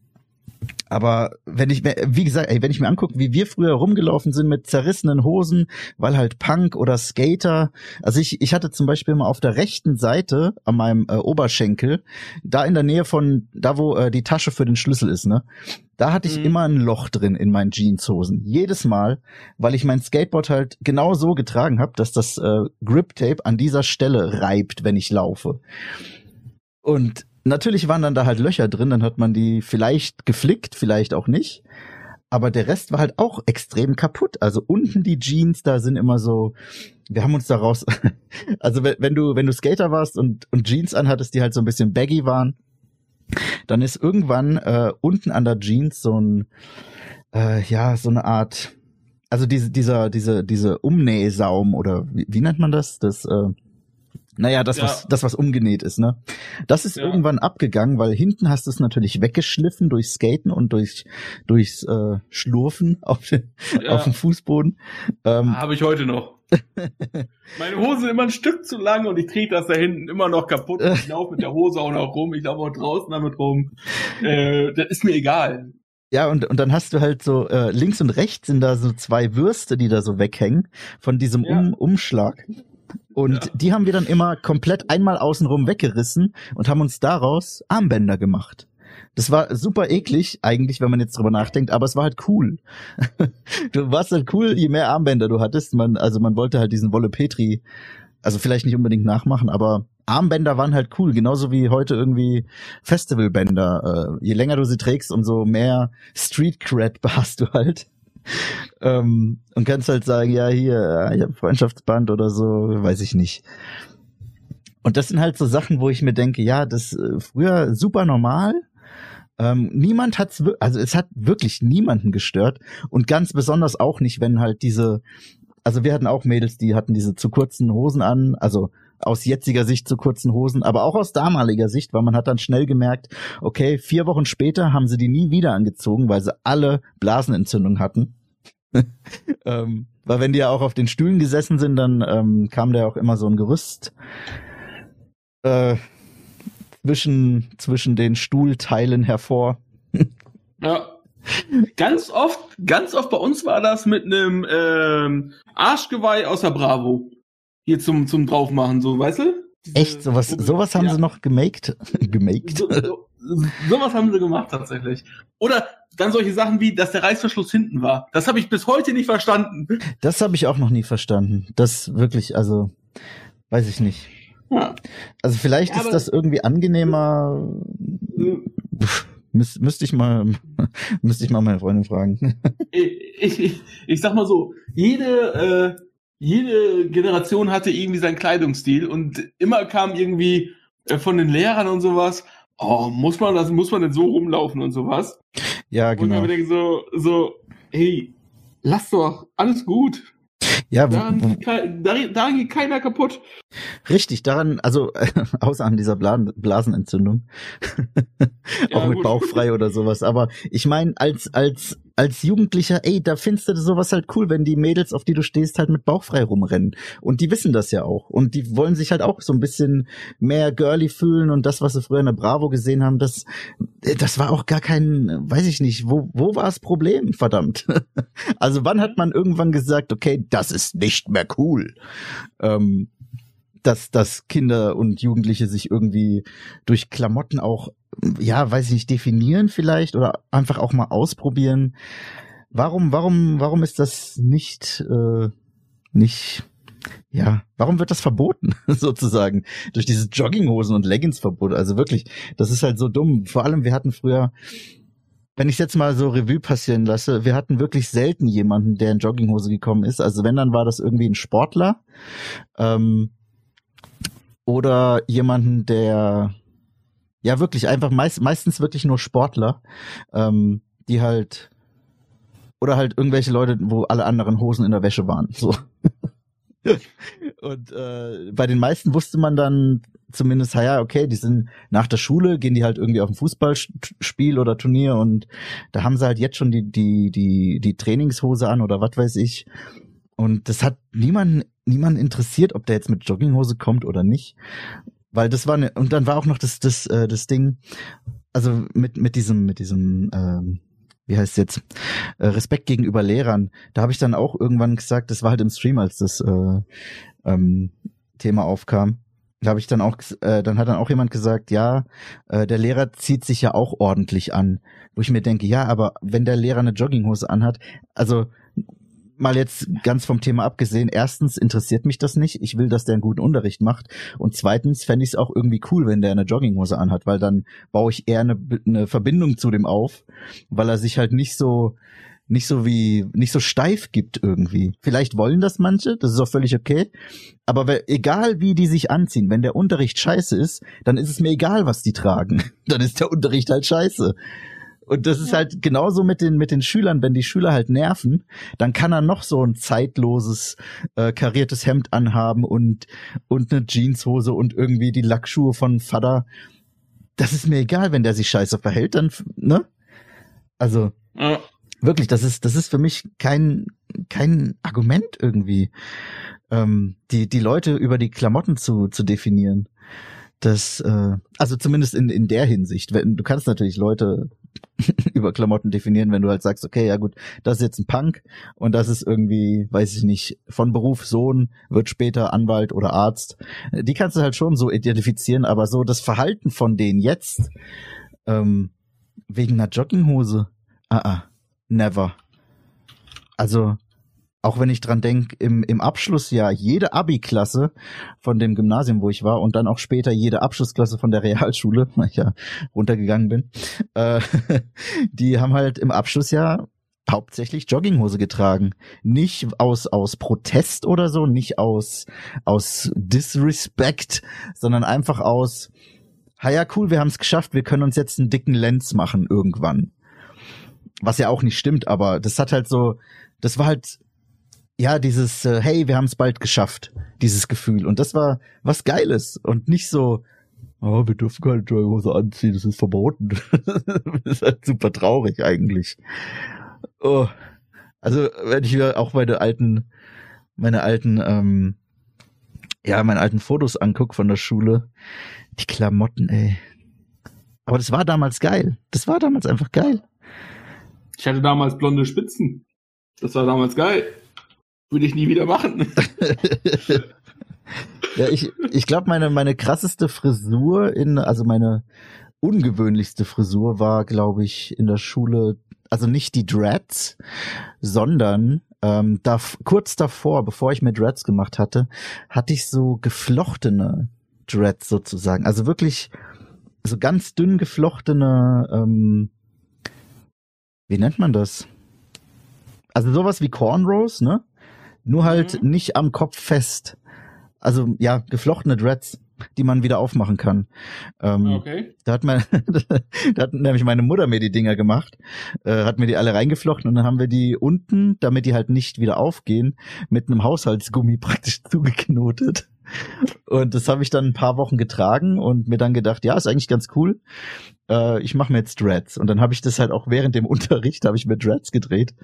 aber wenn ich mir, wie gesagt, ey, wenn ich mir angucke, wie wir früher rumgelaufen sind mit zerrissenen Hosen, weil halt Punk oder Skater, also ich, ich hatte zum Beispiel mal auf der rechten Seite an meinem äh, Oberschenkel, da in der Nähe von, da wo äh, die Tasche für den Schlüssel ist, ne, da hatte ich mhm. immer ein Loch drin in meinen Jeanshosen. Jedes Mal, weil ich mein Skateboard halt genau so getragen habe, dass das äh, Grip Tape an dieser Stelle reibt, wenn ich laufe. Und natürlich waren dann da halt Löcher drin, dann hat man die vielleicht geflickt, vielleicht auch nicht. Aber der Rest war halt auch extrem kaputt. Also unten die Jeans, da sind immer so, wir haben uns daraus, (laughs) also wenn, du, wenn du Skater warst und, und Jeans anhattest, die halt so ein bisschen baggy waren, dann ist irgendwann äh, unten an der Jeans so ein, äh, ja, so eine Art, also diese, dieser, diese, diese Umnähsaum oder wie, wie nennt man das? Das, äh, naja, das, ja. was, das, was umgenäht ist, ne? Das ist ja. irgendwann abgegangen, weil hinten hast du es natürlich weggeschliffen durch Skaten und durch, durchs äh, Schlurfen auf, den, ja. auf dem Fußboden. Ähm, Habe ich heute noch. (laughs) Meine Hose immer ein Stück zu lang und ich kriege das da hinten immer noch kaputt. (laughs) Ich laufe mit der Hose auch noch rum, ich laufe auch draußen damit rum. Äh, das ist mir egal. Ja, und, und dann hast du halt so, äh, links und rechts sind da so zwei Würste, die da so weghängen von diesem um Umschlag. Und ja. die haben wir dann immer komplett einmal außenrum weggerissen und haben uns daraus Armbänder gemacht. Das war super eklig, eigentlich, wenn man jetzt drüber nachdenkt, aber es war halt cool. (laughs) du warst halt cool, je mehr Armbänder du hattest. Man, also man wollte halt diesen Wolle Petri, also vielleicht nicht unbedingt nachmachen, aber Armbänder waren halt cool, genauso wie heute irgendwie Festivalbänder. Äh, je länger du sie trägst, umso mehr Street Cred (laughs) hast du halt (laughs) ähm, und kannst halt sagen, ja, hier, ich habe Freundschaftsband oder so, weiß ich nicht. Und das sind halt so Sachen, wo ich mir denke, ja, das äh, früher super normal. Ähm, niemand hat's, also es hat wirklich niemanden gestört und ganz besonders auch nicht, wenn halt diese, also wir hatten auch Mädels, die hatten diese zu kurzen Hosen an, also aus jetziger Sicht zu kurzen Hosen, aber auch aus damaliger Sicht, weil man hat dann schnell gemerkt, okay, vier Wochen später haben sie die nie wieder angezogen, weil sie alle Blasenentzündung hatten. (laughs) ähm, weil wenn die ja auch auf den Stühlen gesessen sind, dann ähm, kam da auch immer so ein Gerüst äh, zwischen, zwischen den Stuhlteilen hervor. ja. Ganz oft, ganz oft bei uns war das mit einem ähm, Arschgeweih aus der Bravo. Hier zum, zum draufmachen, so, weißt du? Diese Echt? Sowas, sowas haben ja. sie noch gemaked? (laughs) gemaked. So, so, sowas haben sie gemacht tatsächlich. Oder dann solche Sachen wie, dass der Reißverschluss hinten war. Das habe ich bis heute nicht verstanden. Das habe ich auch noch nie verstanden. Das wirklich, also, weiß ich nicht. Ja. Also vielleicht ja, ist das irgendwie angenehmer. Müs müsste ich mal, (laughs) müsste ich mal meine Freundin fragen. (laughs) ich, ich, ich sag mal so, jede, äh, jede Generation hatte irgendwie seinen Kleidungsstil und immer kam irgendwie äh, von den Lehrern und sowas, oh, muss man das, muss man denn so rumlaufen und sowas? Ja, genau. Und dann denke so, so, hey, lass doch, alles gut. Ja, daran, daran, daran geht keiner kaputt. Richtig, daran, also (laughs) außer an dieser Blasenentzündung. (laughs) Ja, Auch mit gut. Bauchfrei oder sowas. Aber ich meine, als, als als Jugendlicher, ey, da findest du sowas halt cool, wenn die Mädels, auf die du stehst, halt mit bauchfrei rumrennen. Und die wissen das ja auch. Und die wollen sich halt auch so ein bisschen mehr girly fühlen und das, was sie früher in der Bravo gesehen haben, das, das war auch gar kein, weiß ich nicht, wo, wo war das Problem, verdammt? (laughs) also wann hat man irgendwann gesagt, okay, das ist nicht mehr cool? Ähm, dass, dass Kinder und Jugendliche sich irgendwie durch Klamotten auch, ja, weiß ich nicht, definieren vielleicht oder einfach auch mal ausprobieren. Warum, warum, warum ist das nicht, äh, nicht, ja, warum wird das verboten, (laughs) sozusagen? Durch dieses Jogginghosen und Leggings-Verbot. Also wirklich, das ist halt so dumm. Vor allem, wir hatten früher, wenn ich jetzt mal so Revue passieren lasse, wir hatten wirklich selten jemanden, der in Jogginghose gekommen ist. Also wenn, dann war das irgendwie ein Sportler. Ähm, oder jemanden, der ja wirklich einfach meist, meistens wirklich nur Sportler, ähm, die halt oder halt irgendwelche Leute, wo alle anderen Hosen in der Wäsche waren. So. (laughs) Und äh, bei den meisten wusste man dann zumindest, ja, okay, die sind nach der Schule, gehen die halt irgendwie auf ein Fußballspiel oder Turnier und da haben sie halt jetzt schon die, die, die, die Trainingshose an oder was weiß ich. Und das hat niemanden niemand interessiert, ob der jetzt mit Jogginghose kommt oder nicht. Weil das war ne, und dann war auch noch das, das, äh, das Ding, also mit, mit diesem, mit diesem, ähm, wie heißt es jetzt, äh, Respekt gegenüber Lehrern. Da habe ich dann auch irgendwann gesagt, das war halt im Stream, als das äh, ähm, Thema aufkam. Da habe ich dann auch, äh, dann hat dann auch jemand gesagt, ja, äh, der Lehrer zieht sich ja auch ordentlich an. Wo ich mir denke, ja, aber wenn der Lehrer eine Jogginghose anhat, also mal jetzt ganz vom Thema abgesehen, erstens interessiert mich das nicht. Ich will, dass der einen guten Unterricht macht. Und zweitens fände ich es auch irgendwie cool, wenn der eine Jogginghose anhat, weil dann baue ich eher eine, eine Verbindung zu dem auf, weil er sich halt nicht so nicht so wie nicht so steif gibt irgendwie. Vielleicht wollen das manche, das ist auch völlig okay. Aber egal wie die sich anziehen, wenn der Unterricht scheiße ist, dann ist es mir egal, was die tragen. (laughs) Dann ist der Unterricht halt scheiße. Und das ist ja. halt genauso mit den, mit den Schülern, wenn die Schüler halt nerven, dann kann er noch so ein zeitloses, äh, kariertes Hemd anhaben und, und eine Jeanshose und irgendwie die Lackschuhe von Vater. Das ist mir egal, wenn der sich scheiße verhält, dann, ne? Also, ja. wirklich, das ist, das ist für mich kein, kein Argument irgendwie, ähm, die, die Leute über die Klamotten zu, zu definieren. Das, äh, also zumindest in, in der Hinsicht. Wenn, du kannst natürlich Leute (laughs) über Klamotten definieren, wenn du halt sagst, okay, ja gut, das ist jetzt ein Punk und das ist irgendwie, weiß ich nicht, von Beruf Sohn, wird später Anwalt oder Arzt. Die kannst du halt schon so identifizieren, aber so das Verhalten von denen jetzt, ähm, wegen einer Jogginghose, ah, ah, never. Also, auch wenn ich dran denke, im, im Abschlussjahr jede Abi-Klasse von dem Gymnasium, wo ich war, und dann auch später jede Abschlussklasse von der Realschule, (laughs) weil ich ja runtergegangen bin, äh, (laughs) die haben halt im Abschlussjahr hauptsächlich Jogginghose getragen. Nicht aus, aus Protest oder so, nicht aus, aus Disrespect, sondern einfach aus, ha ja, cool, wir haben es geschafft, wir können uns jetzt einen dicken Lenz machen irgendwann. Was ja auch nicht stimmt, aber das hat halt so, das war halt ja, dieses, äh, hey, wir haben es bald geschafft, dieses Gefühl. Und das war was Geiles und nicht so, oh, wir dürfen keine Jogginghose anziehen, das ist verboten. (laughs) das ist halt super traurig eigentlich. Oh. Also, wenn ich mir auch meine alten, meine alten, ähm, ja, meine alten Fotos anguck von der Schule, die Klamotten, ey. Aber das war damals geil. Das war damals einfach geil. Ich hatte damals blonde Spitzen. Das war damals geil. Würde ich nie wieder machen. (laughs) ja, ich, ich glaube, meine, meine krasseste Frisur in, also meine ungewöhnlichste Frisur war, glaube ich, in der Schule, also nicht die Dreads, sondern ähm, da, kurz davor, bevor ich mir Dreads gemacht hatte, hatte ich so geflochtene Dreads sozusagen. Also wirklich so ganz dünn geflochtene, ähm, wie nennt man das? Also sowas wie Cornrows, ne? Nur halt mhm. nicht am Kopf fest. Also ja, geflochtene Dreads, die man wieder aufmachen kann. Ähm, okay. Da hat, mein, (laughs) da hat nämlich meine Mutter mir die Dinger gemacht, äh, hat mir die alle reingeflochten und dann haben wir die unten, damit die halt nicht wieder aufgehen, mit einem Haushaltsgummi (laughs) praktisch zugeknotet. Und das habe ich dann ein paar Wochen getragen und mir dann gedacht, ja, ist eigentlich ganz cool. Äh, ich mache mir jetzt Dreads. Und dann habe ich das halt auch während dem (laughs) Unterricht, habe ich mir Dreads gedreht.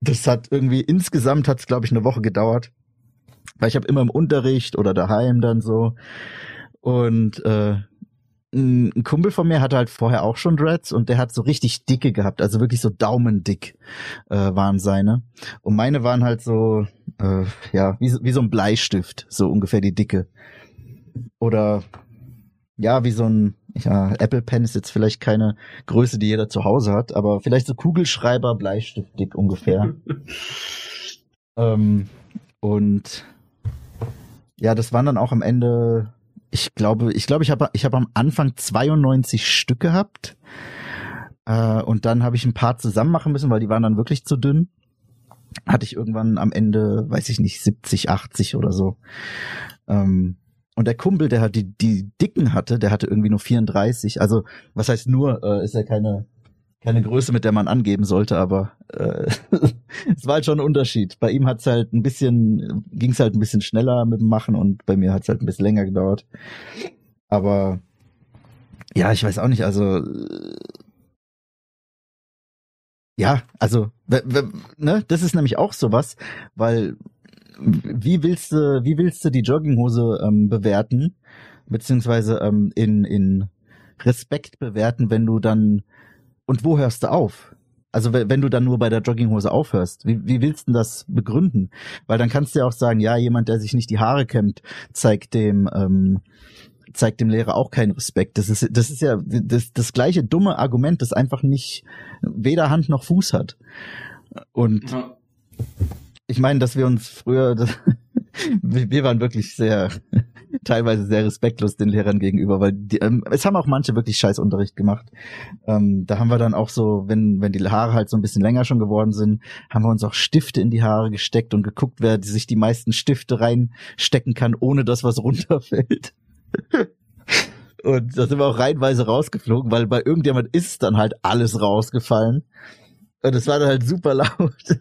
Das hat irgendwie, insgesamt hat es, glaube ich, eine Woche gedauert. Weil ich habe immer im Unterricht oder daheim dann so. Und äh, ein Kumpel von mir hatte halt vorher auch schon Dreads und der hat so richtig dicke gehabt, also wirklich so daumendick äh, waren seine. Und meine waren halt so, äh, ja, wie, wie so ein Bleistift, so ungefähr die Dicke. Oder ja, wie so ein, ja, Apple Pen ist jetzt vielleicht keine Größe, die jeder zu Hause hat, aber vielleicht so Kugelschreiber, Bleistift dick ungefähr. (laughs) ähm, und ja, das waren dann auch am Ende, ich glaube, ich glaube, ich habe ich habe am Anfang 92 Stück gehabt. Äh, und dann habe ich ein paar zusammen machen müssen, weil die waren dann wirklich zu dünn. Hatte ich irgendwann am Ende, weiß ich nicht, 70, 80 oder so. Ähm, und der Kumpel, der hat die, die dicken hatte, der hatte irgendwie nur 34. Also, was heißt nur, äh, ist ja keine, keine Größe, mit der man angeben sollte, aber äh, (laughs) es war halt schon ein Unterschied. Bei ihm hat's halt ein bisschen, ging's halt ein bisschen schneller mit dem Machen und bei mir hat's halt ein bisschen länger gedauert. Aber ja, ich weiß auch nicht, also ja, also ne, das ist nämlich auch sowas, weil wie willst du, wie willst du die Jogginghose ähm, bewerten, beziehungsweise ähm, in in Respekt bewerten, wenn du dann und wo hörst du auf? Also wenn du dann nur bei der Jogginghose aufhörst, wie, wie willst du das begründen? Weil dann kannst du ja auch sagen, ja, jemand, der sich nicht die Haare kämmt, zeigt dem ähm, zeigt dem Lehrer auch keinen Respekt. Das ist das ist ja das, das gleiche dumme Argument, das einfach nicht weder Hand noch Fuß hat. Und ja. Ich meine, dass wir uns früher das, (laughs) wir waren wirklich sehr (laughs) teilweise sehr respektlos den Lehrern gegenüber, weil die, ähm, es haben auch manche wirklich scheiß Unterricht gemacht. Ähm, da haben wir dann auch so, wenn, wenn die Haare halt so ein bisschen länger schon geworden sind, haben wir uns auch Stifte in die Haare gesteckt und geguckt, wer sich die meisten Stifte reinstecken kann, ohne dass was (laughs) runterfällt. und da sind wir auch reinweise rausgeflogen, weil bei irgendjemand ist dann halt alles rausgefallen. Und es war dann halt super laut.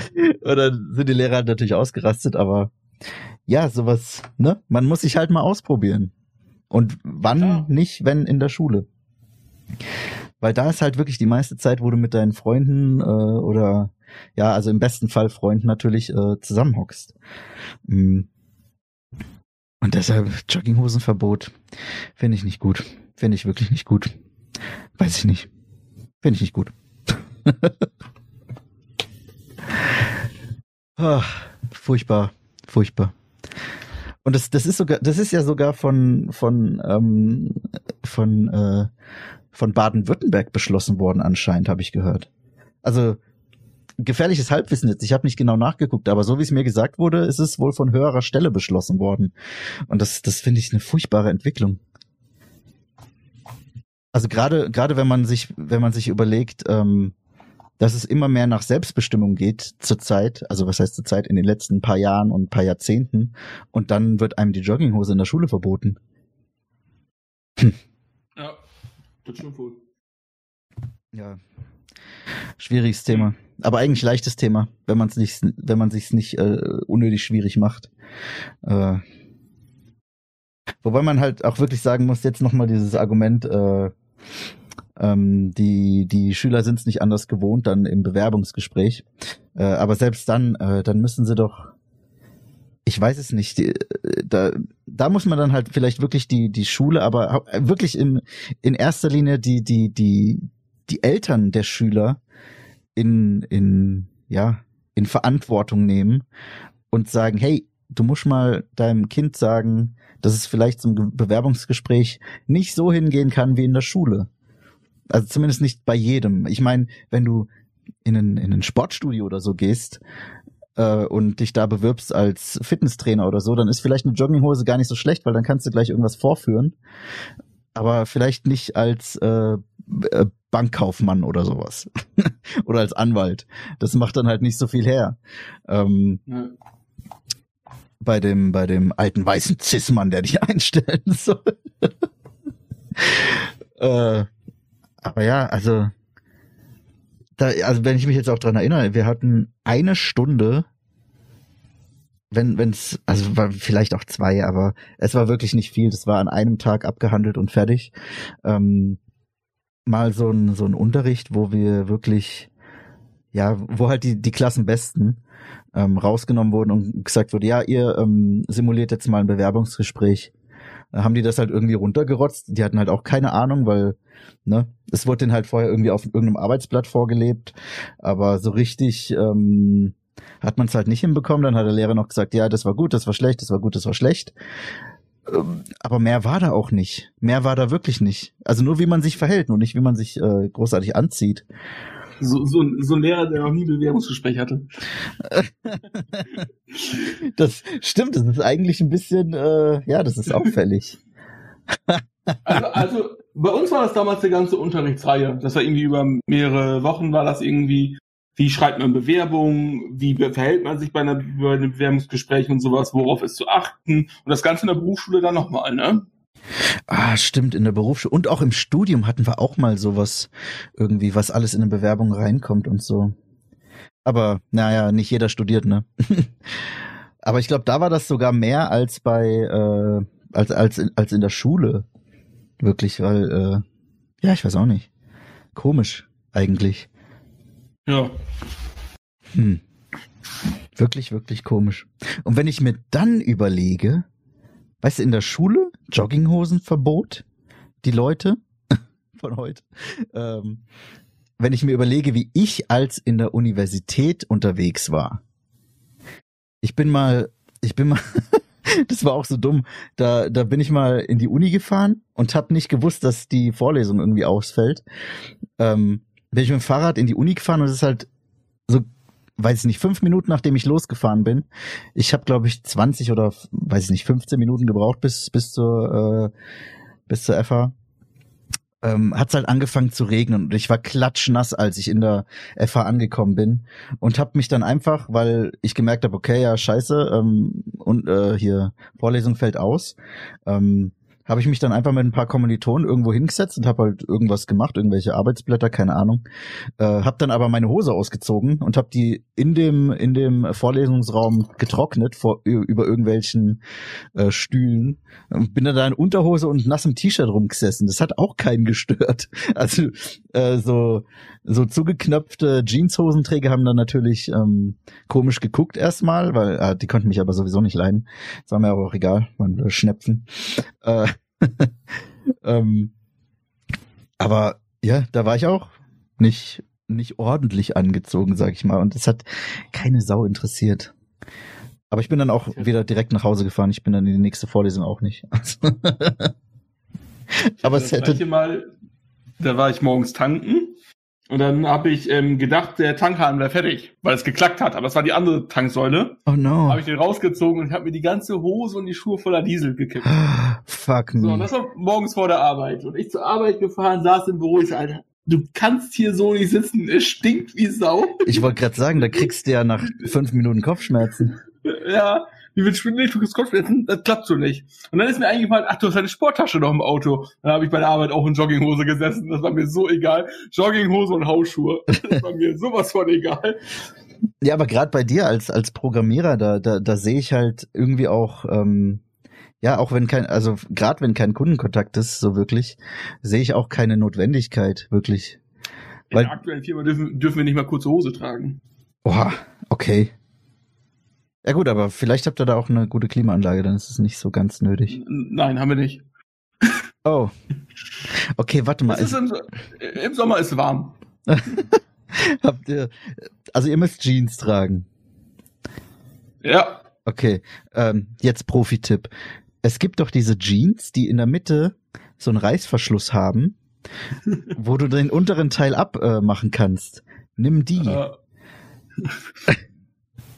(laughs) und dann sind die Lehrer natürlich ausgerastet, aber ja, sowas, ne? Man muss sich halt mal ausprobieren. Und wann ja. nicht, wenn in der Schule. Weil da ist halt wirklich die meiste Zeit, wo du mit deinen Freunden äh, oder ja, also im besten Fall Freunden natürlich äh, zusammenhockst. Mm. Und deshalb Jogginghosenverbot finde ich nicht gut. Finde ich wirklich nicht gut. Weiß ich nicht. Finde ich nicht gut. (laughs) oh, furchtbar, furchtbar. Und das, das ist sogar, das ist ja sogar von von ähm, von äh, von Baden-Württemberg beschlossen worden anscheinend, habe ich gehört. Also gefährliches Halbwissen jetzt. Ich habe nicht genau nachgeguckt, aber so wie es mir gesagt wurde, ist es wohl von höherer Stelle beschlossen worden. Und das, das finde ich eine furchtbare Entwicklung. Also gerade gerade wenn man sich wenn man sich überlegt, ähm, dass es immer mehr nach Selbstbestimmung geht zurzeit, also was heißt zurzeit in den letzten paar Jahren und paar Jahrzehnten, und dann wird einem die Jogginghose in der Schule verboten. Hm. Ja, das stimmt wohl. Ja, schwieriges Thema, aber eigentlich leichtes Thema, wenn man es nicht, wenn man sich's nicht äh, unnötig schwierig macht. Äh, wobei man halt auch wirklich sagen muss, jetzt nochmal dieses Argument. Äh, ähm, die, die Schüler sind es nicht anders gewohnt dann im Bewerbungsgespräch. Äh, aber selbst dann, äh, dann müssen sie doch, ich weiß es nicht, die, äh, da, da muss man dann halt vielleicht wirklich die, die Schule, aber wirklich in, in erster Linie die, die, die, die Eltern der Schüler in, in, ja, in Verantwortung nehmen und sagen, hey, du musst mal deinem Kind sagen, dass es vielleicht zum Bewerbungsgespräch nicht so hingehen kann wie in der Schule. Also zumindest nicht bei jedem. Ich meine, wenn du in ein, in ein Sportstudio oder so gehst äh, und dich da bewirbst als Fitnesstrainer oder so, dann ist vielleicht eine Jogginghose gar nicht so schlecht, weil dann kannst du gleich irgendwas vorführen. Aber vielleicht nicht als äh, äh Bankkaufmann oder sowas. (laughs) oder als Anwalt. Das macht dann halt nicht so viel her. Ähm, ja. Bei dem, bei dem alten weißen Cis-Mann, der dich (laughs) einstellen soll. (laughs) äh, aber ja, also, da, also wenn ich mich jetzt auch dran erinnere, wir hatten eine Stunde, wenn, wenn's, also vielleicht auch zwei, aber es war wirklich nicht viel. Das war an einem Tag abgehandelt und fertig. Ähm, mal so ein, so ein Unterricht, wo wir wirklich, ja, wo halt die, die Klassenbesten ähm, rausgenommen wurden und gesagt wurde, ja, ihr ähm, simuliert jetzt mal ein Bewerbungsgespräch. Haben die das halt irgendwie runtergerotzt. Die hatten halt auch keine Ahnung, weil, ne, es wurde denen halt vorher irgendwie auf irgendeinem Arbeitsblatt vorgelebt, aber so richtig ähm, hat man es halt nicht hinbekommen. Dann hat der Lehrer noch gesagt, ja, das war gut, das war schlecht, das war gut, das war schlecht. Ähm, aber mehr war da auch nicht. Mehr war da wirklich nicht. Also nur wie man sich verhält und nicht wie man sich äh, großartig anzieht. So, so, so ein Lehrer, der noch nie Bewerbungsgespräch hatte. (laughs) das stimmt, das ist eigentlich ein bisschen, äh, ja, das ist auffällig. (laughs) also, also bei uns war das damals eine ganze Unterrichtsreihe. Das war irgendwie über mehrere Wochen war das irgendwie wie schreibt man Bewerbungen, wie verhält man sich bei, einer, bei einem Bewerbungsgespräch und sowas, worauf ist zu achten und das Ganze in der Berufsschule dann nochmal, ne? Ah, stimmt, in der Berufsschule und auch im Studium hatten wir auch mal sowas irgendwie, was alles in eine Bewerbung reinkommt und so. Aber naja, nicht jeder studiert, ne? (laughs) Aber ich glaube, da war das sogar mehr als bei äh, als als als in der Schule wirklich, weil äh, ja, ich weiß auch nicht. Komisch eigentlich. Ja. Hm. Wirklich, wirklich komisch. Und wenn ich mir dann überlege, weißt du, in der Schule, Jogginghosenverbot, die Leute (laughs) von heute, ähm, wenn ich mir überlege, wie ich als in der Universität unterwegs war. Ich bin mal, ich bin mal, (laughs) das war auch so dumm. Da, da bin ich mal in die Uni gefahren und habe nicht gewusst, dass die Vorlesung irgendwie ausfällt. Ähm, bin ich mit dem Fahrrad in die Uni gefahren und es ist halt weiß ich nicht, fünf Minuten nachdem ich losgefahren bin. Ich habe, glaube ich, 20 oder weiß ich nicht, 15 Minuten gebraucht bis bis zur äh, bis zur FH. Ähm, hat es halt angefangen zu regnen und ich war klatschnass, als ich in der FH angekommen bin und habe mich dann einfach, weil ich gemerkt habe, okay, ja, scheiße, ähm, und äh, hier Vorlesung fällt aus, ähm, habe ich mich dann einfach mit ein paar Kommilitonen irgendwo hingesetzt und habe halt irgendwas gemacht, irgendwelche Arbeitsblätter, keine Ahnung. Äh, habe dann aber meine Hose ausgezogen und habe die in dem in dem Vorlesungsraum getrocknet vor über irgendwelchen äh, Stühlen und bin dann da in Unterhose und nassem T-Shirt rumgesessen. Das hat auch keinen gestört. (laughs) Also äh, so so zugeknöpfte Jeanshosenträger haben dann natürlich ähm, komisch geguckt erstmal, weil äh, die konnten mich aber sowieso nicht leiden. Das war mir aber auch egal, man äh, Schnepfen. Äh, (laughs) ähm, aber ja, da war ich auch nicht nicht ordentlich angezogen, sag ich mal, und es hat keine Sau interessiert. Aber ich bin dann auch wieder direkt nach Hause gefahren. Ich bin dann in die nächste Vorlesung auch nicht. (laughs) aber es hätte mal, da war ich morgens tanken und dann habe ich ähm, gedacht, der Tankhahn wäre fertig, weil es geklackt hat. Aber es war die andere Tanksäule. Oh no. Habe ich den rausgezogen und habe mir die ganze Hose und die Schuhe voller Diesel gekippt. Fuck me. So, und das war morgens vor der Arbeit. Und ich zur Arbeit gefahren, saß im Büro, ich so, Alter, du kannst hier so nicht sitzen, es stinkt wie Sau. Ich wollte gerade sagen, da kriegst du ja nach fünf Minuten Kopfschmerzen. (laughs) ja, wie willst du nicht das Kopfschmerzen? Das klappt so nicht. Und dann ist mir eingefallen, ach, du hast deine Sporttasche noch im Auto. Dann habe ich bei der Arbeit auch in Jogginghose gesessen. Das war mir so egal. Jogginghose und Hausschuhe. (laughs) Das war mir sowas von egal. Ja, aber gerade bei dir als als Programmierer, da da da sehe ich halt irgendwie auch ähm, ja, auch wenn kein, also gerade wenn kein Kundenkontakt ist, so wirklich, sehe ich auch keine Notwendigkeit, wirklich. In Weil, der aktuellen Firma dürfen, dürfen wir nicht mal kurze Hose tragen. Oha, okay. Ja gut, aber vielleicht habt ihr da auch eine gute Klimaanlage, dann ist es nicht so ganz nötig. Nein, haben wir nicht. (laughs) Oh. Okay, warte mal. Es ist im, Im Sommer ist warm. (laughs) Habt ihr, also ihr müsst Jeans tragen. Ja. Okay, ähm, jetzt Profi-Tipp. Es gibt doch diese Jeans, die in der Mitte so einen Reißverschluss haben, wo du den unteren Teil abmachen äh, kannst. Nimm die. Äh. (laughs)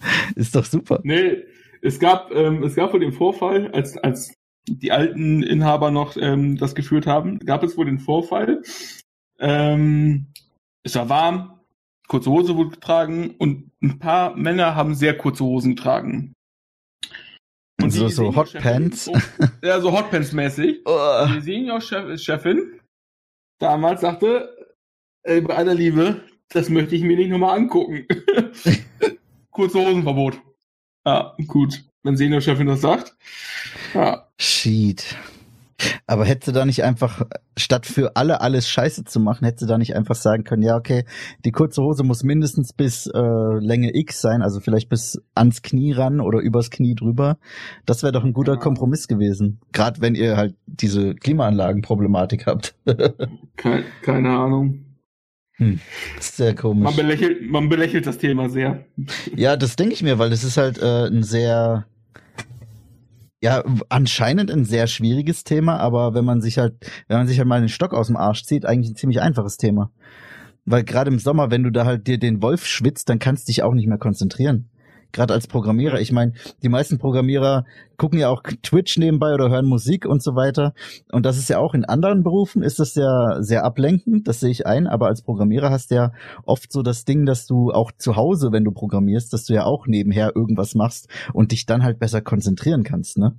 (laughs) Ist doch super. Nee, es gab, ähm, es gab wohl den Vorfall, als, als die alten Inhaber noch ähm, das geführt haben, gab es wohl den Vorfall. Ähm, es war warm, kurze Hose wurde getragen und ein paar Männer haben sehr kurze Hosen getragen. Und so, so Hotpants. Oh, ja, so Hotpants-mäßig. (laughs) Oh. Die Senior-Chefin damals sagte, bei aller Liebe, das möchte ich mir nicht nochmal angucken. (laughs) Kurze Hosenverbot. Ja, gut. Wenn Senior-Chefin das sagt. Ja. Shit. Aber hätte da nicht einfach, statt für alle alles scheiße zu machen, hätte da nicht einfach sagen können, ja, okay, die kurze Hose muss mindestens bis äh, Länge X sein, also vielleicht bis ans Knie ran oder übers Knie drüber. Das wäre doch ein guter ja. Kompromiss gewesen. Gerade wenn ihr halt diese Klimaanlagenproblematik habt. (laughs) keine, keine Ahnung. Hm. Sehr komisch. Man belächelt, man belächelt das Thema sehr. Ja, das denke ich mir, weil es ist halt äh, ein sehr ja, anscheinend ein sehr schwieriges Thema, aber wenn man sich halt, wenn man sich halt mal den Stock aus dem Arsch zieht, eigentlich ein ziemlich einfaches Thema. Weil gerade im Sommer, wenn du da halt dir den Wolf schwitzt, dann kannst du dich auch nicht mehr konzentrieren gerade als Programmierer. Ich meine, die meisten Programmierer gucken ja auch Twitch nebenbei oder hören Musik und so weiter. Und das ist ja auch in anderen Berufen ist das ja sehr ablenkend, das sehe ich ein. Aber als Programmierer hast du ja oft so das Ding, dass du auch zu Hause, wenn du programmierst, dass du ja auch nebenher irgendwas machst und dich dann halt besser konzentrieren kannst, ne?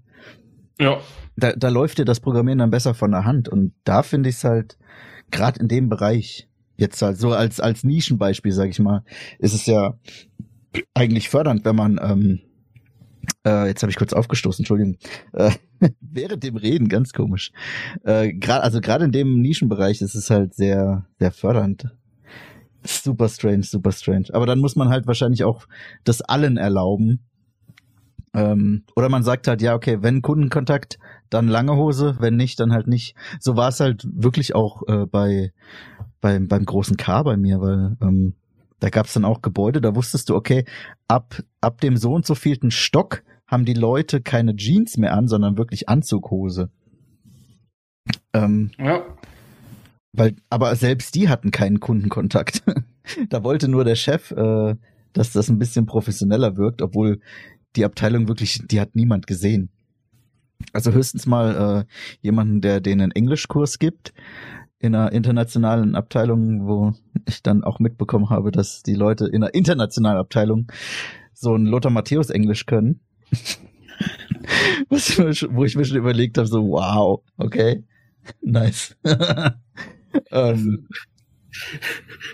Ja. Da, da läuft dir das Programmieren dann besser von der Hand. Und da finde ich es halt, gerade in dem Bereich, jetzt halt so als, als Nischenbeispiel, sag ich mal, ist es ja eigentlich fördernd, wenn man ähm, äh, jetzt habe ich kurz aufgestoßen, Entschuldigung. Äh, (laughs) während dem Reden, ganz komisch. Äh, grad, also gerade in dem Nischenbereich ist es halt sehr, sehr fördernd. Super strange, super strange. Aber dann muss man halt wahrscheinlich auch das allen erlauben. Ähm, oder man sagt halt, ja, okay, wenn Kundenkontakt, dann lange Hose, wenn nicht, dann halt nicht. So war es halt wirklich auch äh, bei beim, beim großen K bei mir, weil ähm, da gab es dann auch Gebäude, da wusstest du, okay, ab, ab dem so und so vielten Stock haben die Leute keine Jeans mehr an, sondern wirklich Anzughose. Ähm, ja. Weil, aber selbst die hatten keinen Kundenkontakt. (laughs) da wollte nur der Chef, äh, dass das ein bisschen professioneller wirkt, obwohl die Abteilung wirklich, die hat niemand gesehen. Also höchstens mal äh, jemanden, der denen einen Englischkurs gibt in einer internationalen Abteilung, wo ich dann auch mitbekommen habe, dass die Leute in einer internationalen Abteilung so ein Lothar Matthäus Englisch können. (laughs) Was, wo ich mir schon überlegt habe, so wow, okay, nice. (laughs) ähm,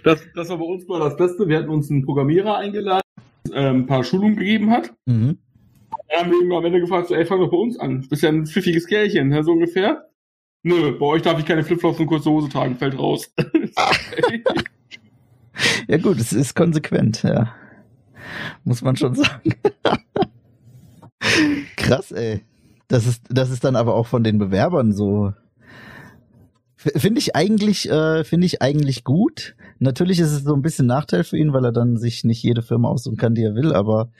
das, das war bei uns mal das Beste. Wir hatten uns einen Programmierer eingeladen, der äh, ein paar Schulungen gegeben hat. Mhm. Da haben wir ihn am Ende gefragt, so, ey, fang doch bei uns an. Bist ja ein pfiffiges Kerlchen, so ungefähr. Nö, bei euch darf ich keine Flipflops und kurze Hose tragen, fällt raus. (laughs) ja gut, es ist konsequent, ja. Muss man schon sagen. (laughs) Krass, ey. Das ist, das ist dann aber auch von den Bewerbern so. Finde ich eigentlich, äh, finde ich eigentlich gut. Natürlich ist es so ein bisschen Nachteil für ihn, weil er dann sich nicht jede Firma aussuchen kann, die er will, aber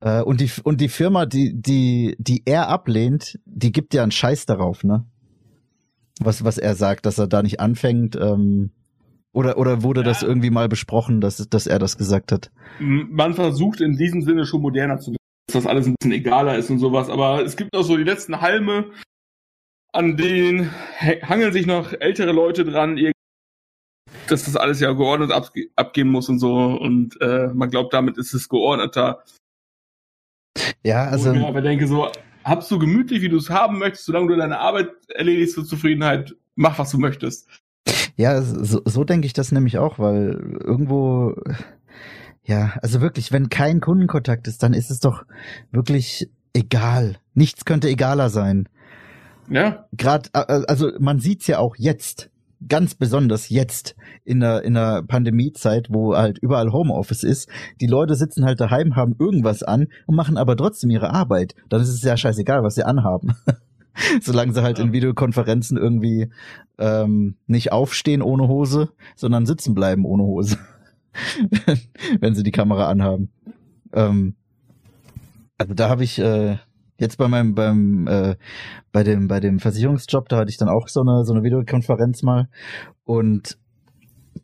äh, und die und die Firma, die die die er ablehnt, die gibt ja einen Scheiß darauf, ne? Was was er sagt, dass er da nicht anfängt. Ähm, oder oder wurde ja. das irgendwie mal besprochen, dass dass er das gesagt hat? Man versucht in diesem Sinne schon moderner zu werden, dass das alles ein bisschen egaler ist und sowas. Aber es gibt auch so die letzten Halme, an denen hangeln sich noch ältere Leute dran, dass das alles ja geordnet abgehen muss und so. Und äh, man glaubt, damit ist es geordneter. Ja, also. Ich aber denke so, habst du gemütlich, wie du es haben möchtest, solange du deine Arbeit erledigst zur Zufriedenheit, mach, was du möchtest. Ja, so, so denke ich das nämlich auch, weil irgendwo, ja, also wirklich, wenn kein Kundenkontakt ist, dann ist es doch wirklich egal. Nichts könnte egaler sein. Ja. Gerade, also man sieht's ja auch jetzt ganz besonders jetzt in der, in der Pandemiezeit, wo halt überall Homeoffice ist, die Leute sitzen halt daheim, haben irgendwas an und machen aber trotzdem ihre Arbeit. Dann ist es ja scheißegal, was sie anhaben. (laughs) Solange sie halt in Videokonferenzen irgendwie ähm, nicht aufstehen ohne Hose, sondern sitzen bleiben ohne Hose. (laughs) Wenn sie die Kamera anhaben. Ähm, also da habe ich äh, jetzt bei meinem beim äh, bei dem bei dem Versicherungsjob, da hatte ich dann auch so eine so eine Videokonferenz mal. Und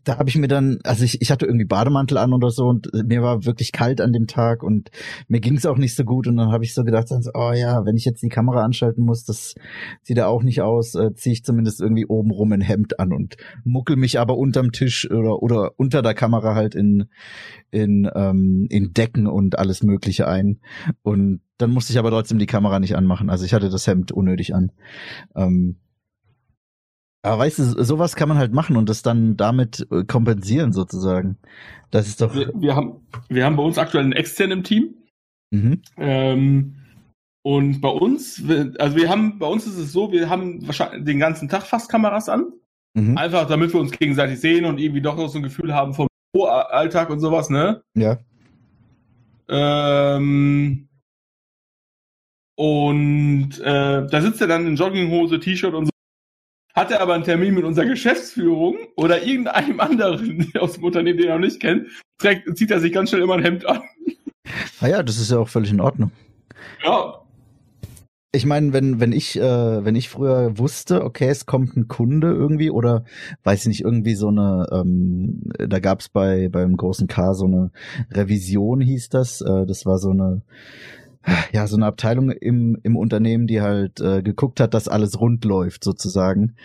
da habe ich mir dann, also ich, ich hatte irgendwie Bademantel an oder so und mir war wirklich kalt an dem Tag und mir ging es auch nicht so gut und dann habe ich so gedacht, oh ja, wenn ich jetzt die Kamera anschalten muss, das sieht ja auch nicht aus, äh, ziehe ich zumindest irgendwie oben rum ein Hemd an und muckel mich aber unterm Tisch oder oder unter der Kamera halt in in ähm, in Decken und alles Mögliche ein und dann musste ich aber trotzdem die Kamera nicht anmachen, also ich hatte das Hemd unnötig an. Ähm, aber weißt du, sowas kann man halt machen und das dann damit äh, kompensieren sozusagen. Das ist doch. Wir, wir haben, wir haben bei uns aktuell einen externen im Team. Mhm. Ähm, und bei uns, also wir haben, bei uns ist es so, wir haben wahrscheinlich den ganzen Tag fast Kameras an. Mhm. Einfach damit wir uns gegenseitig sehen und irgendwie doch noch so ein Gefühl haben vom Alltag und sowas, ne? Ja. Ähm, und äh, da sitzt er dann in Jogginghose, T-Shirt und so hat er aber einen Termin mit unserer Geschäftsführung oder irgendeinem anderen (laughs) aus dem Unternehmen, den er noch nicht kennt, trägt, zieht er sich ganz schnell immer ein Hemd an. Ah ja, das ist ja auch völlig in Ordnung. Ja. Ich meine, wenn wenn ich äh, wenn ich früher wusste, okay, es kommt ein Kunde irgendwie oder weiß ich nicht irgendwie so eine, ähm, da gab's bei beim großen K so eine Revision hieß das, äh, das war so eine ja, so eine Abteilung im, im Unternehmen, die halt äh, geguckt hat, dass alles rund läuft, sozusagen.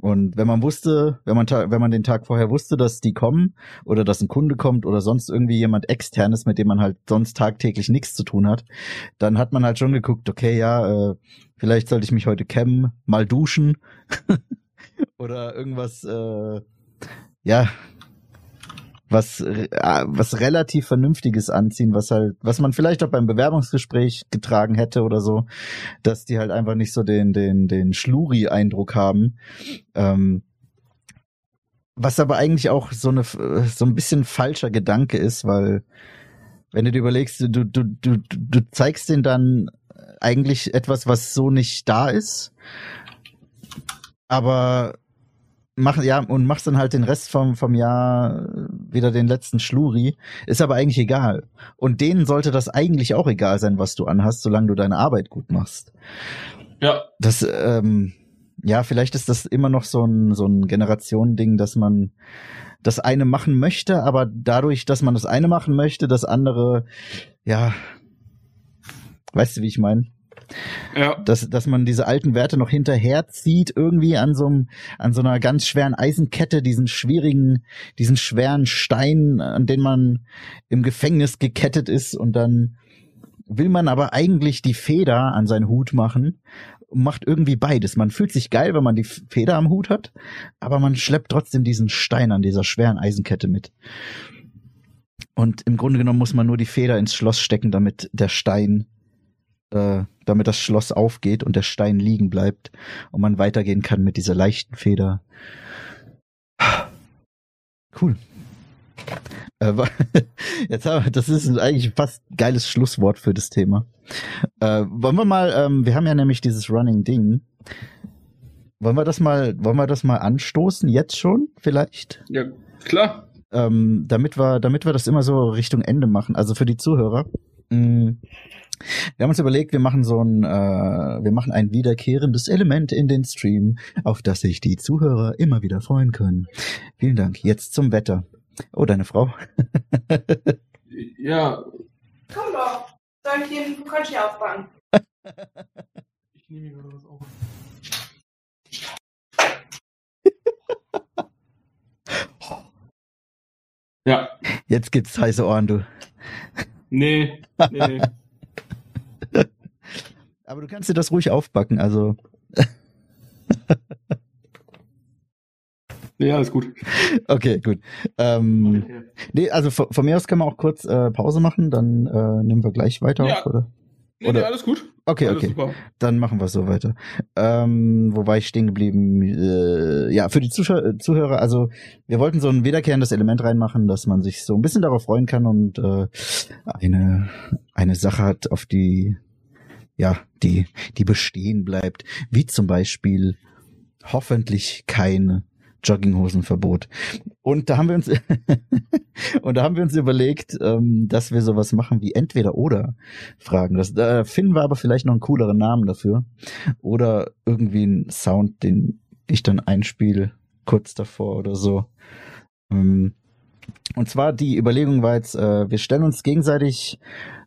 Und wenn man wusste, wenn man, wenn man den Tag vorher wusste, dass die kommen oder dass ein Kunde kommt oder sonst irgendwie jemand externes, mit dem man halt sonst tagtäglich nichts zu tun hat, dann hat man halt schon geguckt, okay, ja, äh, vielleicht sollte ich mich heute kämmen, mal duschen (laughs) oder irgendwas, äh, ja, was, äh, was relativ Vernünftiges anziehen, was halt, was man vielleicht auch beim Bewerbungsgespräch getragen hätte oder so, dass die halt einfach nicht so den, den, den Schluri-Eindruck haben. Ähm, was aber eigentlich auch so eine, so ein bisschen falscher Gedanke ist, weil, wenn du dir überlegst, du, du, du, du zeigst den dann eigentlich etwas, was so nicht da ist. Aber mach, ja, und machst dann halt den Rest vom, vom Jahr wieder den letzten Schluri. Ist aber eigentlich egal. Und denen sollte das eigentlich auch egal sein, was du anhast, solange du deine Arbeit gut machst. Ja. Das, ähm, ja, vielleicht ist das immer noch so ein, so ein Generationending, dass man das eine machen möchte, aber dadurch, dass man das eine machen möchte, das andere, ja, weißt du, wie ich meine? Ja. Dass, dass man diese alten Werte noch hinterherzieht, irgendwie an so einem, an so einer ganz schweren Eisenkette, diesen schwierigen, diesen schweren Stein, an den man im Gefängnis gekettet ist und dann will man aber eigentlich die Feder an seinen Hut machen macht irgendwie beides. Man fühlt sich geil, wenn man die Feder am Hut hat, aber man schleppt trotzdem diesen Stein an dieser schweren Eisenkette mit. Und im Grunde genommen muss man nur die Feder ins Schloss stecken, damit der Stein äh, damit das Schloss aufgeht und der Stein liegen bleibt und man weitergehen kann mit dieser leichten Feder. Cool. Äh, (laughs) jetzt haben wir, das ist eigentlich fast ein geiles Schlusswort für das Thema. Äh, wollen wir mal, ähm, wir haben ja nämlich dieses Running Ding. Wollen wir das mal, wollen wir das mal anstoßen jetzt schon vielleicht? Ja, klar. Ähm, damit wir, damit wir das immer so Richtung Ende machen. Also für die Zuhörer. Mh, mm, wir haben uns überlegt, wir machen so ein, äh, wir machen ein wiederkehrendes Element in den Stream, auf das sich die Zuhörer immer wieder freuen können. Vielen Dank. Jetzt zum Wetter. Oh, deine Frau. ja. Komm doch. Soll ich dir ein Conchi aufbauen? ich nehme mir was auf. (laughs) ja. Jetzt gibt's heiße Ohren, du. Nee, nee. (laughs) Aber du kannst dir das ruhig aufbacken, also. (laughs) Ja, alles gut. Okay, gut. Ähm, okay. Nee, also von, von, mir aus können wir auch kurz äh, Pause machen, dann äh, nehmen wir gleich weiter ja. auf, oder? Nee, oder? Nee, alles gut. Okay, alles okay. Super. Dann machen wir so weiter. Ähm, wo war ich stehen geblieben? Äh, ja, für die Zuschauer, Zuhörer, also wir wollten so ein wiederkehrendes Element reinmachen, dass man sich so ein bisschen darauf freuen kann und äh, eine, eine Sache hat, auf die ja, die, die bestehen bleibt. Wie zum Beispiel hoffentlich kein Jogginghosenverbot. Und da haben wir uns (laughs) und da haben wir uns überlegt, ähm, dass wir sowas machen wie entweder oder Fragen. Das, da finden wir aber vielleicht noch einen cooleren Namen dafür oder irgendwie einen Sound, den ich dann einspiele kurz davor oder so. Ähm, und zwar die Überlegung war jetzt, äh, wir stellen uns gegenseitig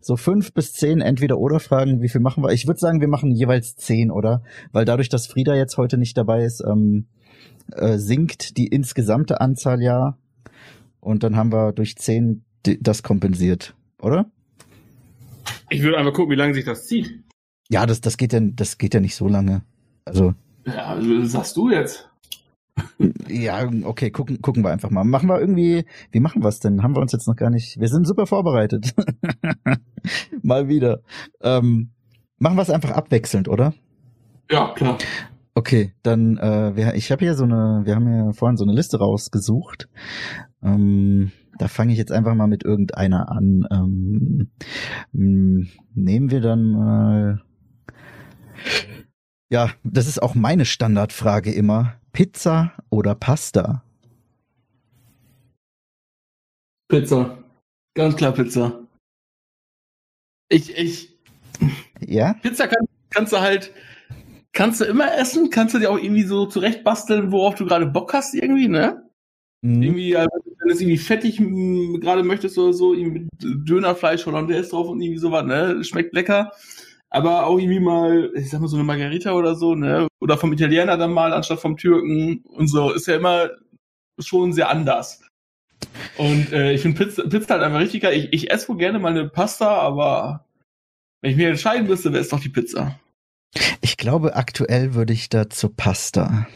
so fünf bis zehn entweder oder Fragen. Wie viel machen wir? Ich würde sagen, wir machen jeweils zehn, oder? Weil dadurch, dass Frieda jetzt heute nicht dabei ist, ähm, äh, sinkt die insgesamte Anzahl ja. Und dann haben wir durch zehn das kompensiert, oder? Ich würde einfach gucken, wie lange sich das zieht. Ja, das, das geht ja, das geht ja nicht so lange. Also. Ja, sagst du jetzt. (laughs) Ja, okay, gucken, gucken wir einfach mal. Machen wir irgendwie, wie machen wir es denn? Haben wir uns jetzt noch gar nicht. Wir sind super vorbereitet. (laughs) mal wieder. Ähm, machen wir es einfach abwechselnd, oder? Ja, klar. Okay, dann äh, wir, ich habe hier so eine, wir haben ja vorhin so eine Liste rausgesucht. Ähm, da fange ich jetzt einfach mal mit irgendeiner an. Ähm, nehmen wir dann mal. Ja, das ist auch meine Standardfrage immer. Pizza oder Pasta? Pizza. Ganz klar Pizza. Ich, ich. Ja? Pizza kann, kannst du halt, kannst du immer essen, kannst du dir auch irgendwie so zurechtbasteln, worauf du gerade Bock hast, irgendwie, ne? Mhm. Irgendwie, wenn du es irgendwie fettig gerade möchtest oder so, irgendwie mit Dönerfleisch Hollandaise drauf und irgendwie sowas, ne? Schmeckt lecker aber auch irgendwie mal, ich sag mal so eine Margarita oder so, ne? Oder vom Italiener dann mal anstatt vom Türken und so, ist ja immer schon sehr anders. Und äh, ich finde Pizza, Pizza halt einfach richtig geil. Ich, ich esse wohl gerne mal eine Pasta, aber wenn ich mir entscheiden müsste, wäre es doch die Pizza. Ich glaube, aktuell würde ich da zur Pasta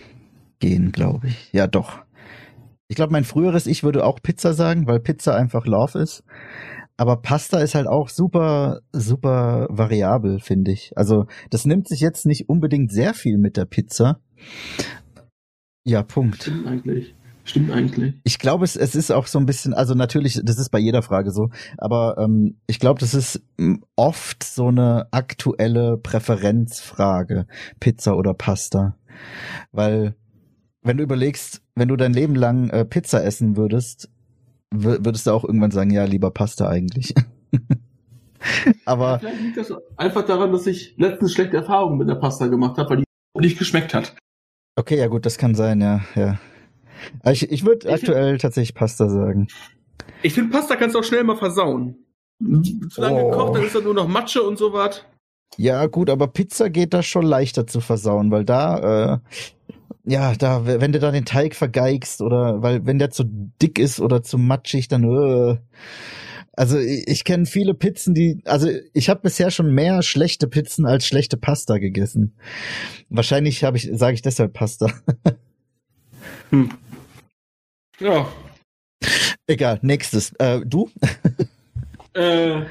gehen, glaube ich. Ja, doch. Ich glaube, mein früheres Ich würde auch Pizza sagen, weil Pizza einfach Love ist. Aber Pasta ist halt auch super, super variabel, finde ich. Also das nimmt sich jetzt nicht unbedingt sehr viel mit der Pizza. Ja, Punkt. Stimmt eigentlich. Stimmt eigentlich. Ich glaube, es, es ist auch so ein bisschen, also natürlich, das ist bei jeder Frage so, aber ähm, ich glaube, das ist oft so eine aktuelle Präferenzfrage, Pizza oder Pasta. Weil, wenn du überlegst, wenn du dein Leben lang äh, Pizza essen würdest, würdest du auch irgendwann sagen, ja, lieber Pasta eigentlich. (laughs) Aber. vielleicht liegt das einfach daran, dass ich letztens schlechte Erfahrungen mit der Pasta gemacht habe, weil die nicht geschmeckt hat. Okay, ja gut, das kann sein, ja, ja. Ich, ich würde aktuell find, tatsächlich Pasta sagen. Ich finde, Pasta kannst du auch schnell mal versauen. Zu lange oh. gekocht, dann ist da nur noch Matsche und so was. Ja, gut, aber Pizza geht da schon leichter zu versauen, weil da, äh, ja, da, wenn du da den Teig vergeigst oder weil wenn der zu dick ist oder zu matschig, dann äh, also ich, ich kenne viele Pizzen, die also ich habe bisher schon mehr schlechte Pizzen als schlechte Pasta gegessen. Wahrscheinlich habe ich sage ich deshalb Pasta. hm. Ja. Egal, nächstes. Äh, du? äh,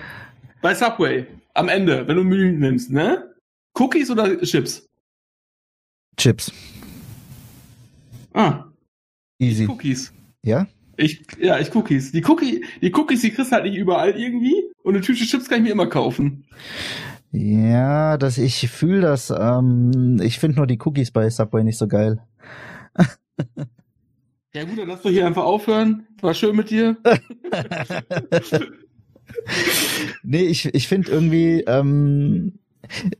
bei Subway am Ende, wenn du Menü nimmst, ne? Cookies oder Chips? Chips. Ah. Easy. Cookies. Ja? Ich, ja, ich Cookies. Die, Cookie, die Cookies, die kriegst du halt nicht überall irgendwie. Und eine Tüte Chips kann ich mir immer kaufen. Ja, das, ich fühle das. Ähm, ich finde nur die Cookies bei Subway nicht so geil. (laughs) ja gut, dann lass doch hier einfach aufhören. War schön mit dir. (laughs) nee, ich, ich finde irgendwie, ähm,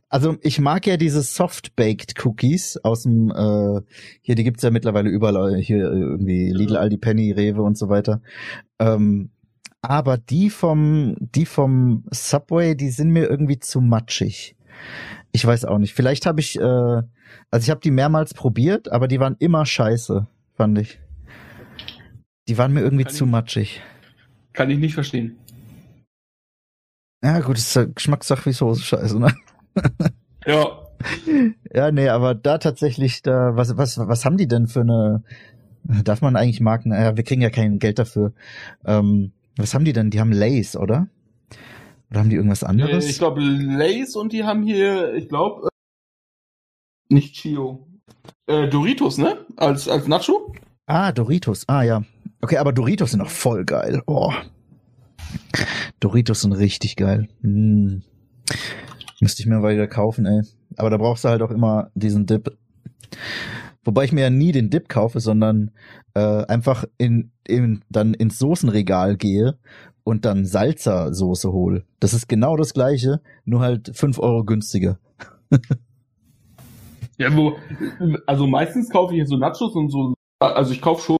also ich mag ja diese Soft-Baked Cookies aus dem, äh, hier, die gibt's ja mittlerweile überall, hier irgendwie Lidl, Aldi, Penny, Rewe und so weiter. Ähm, aber die vom, die vom Subway, die sind mir irgendwie zu matschig. Ich weiß auch nicht. Vielleicht habe ich, äh, also ich habe die mehrmals probiert, aber die waren immer scheiße, fand ich. Die waren mir irgendwie kann zu ich, matschig. Kann ich nicht verstehen. Ja, gut, ist ja Geschmackssache wie Soße scheiße, ne? Ja. Ja, nee, aber da tatsächlich, da, was, was, was haben die denn für eine, darf man eigentlich Marken, ja, wir kriegen ja kein Geld dafür. Ähm, was haben die denn? Die haben Lays, oder? Oder haben die irgendwas anderes? Äh, ich glaube Lays und die haben hier, ich glaube, äh, nicht Chio. Äh, Doritos, ne? Als, als Nacho? Ah, Doritos. Ah, ja. Okay, aber Doritos sind auch voll geil. Oh. Doritos sind richtig geil. Hm. Müsste ich mir mal wieder kaufen, ey. Aber da brauchst du halt auch immer diesen Dip. Wobei ich mir ja nie den Dip kaufe, sondern äh, einfach in, in dann ins Soßenregal gehe und dann Salsa-Soße hole. Das ist genau das gleiche, nur halt fünf Euro günstiger. (laughs) Ja, wo, also meistens kaufe ich so Nachos und so, also ich kaufe schon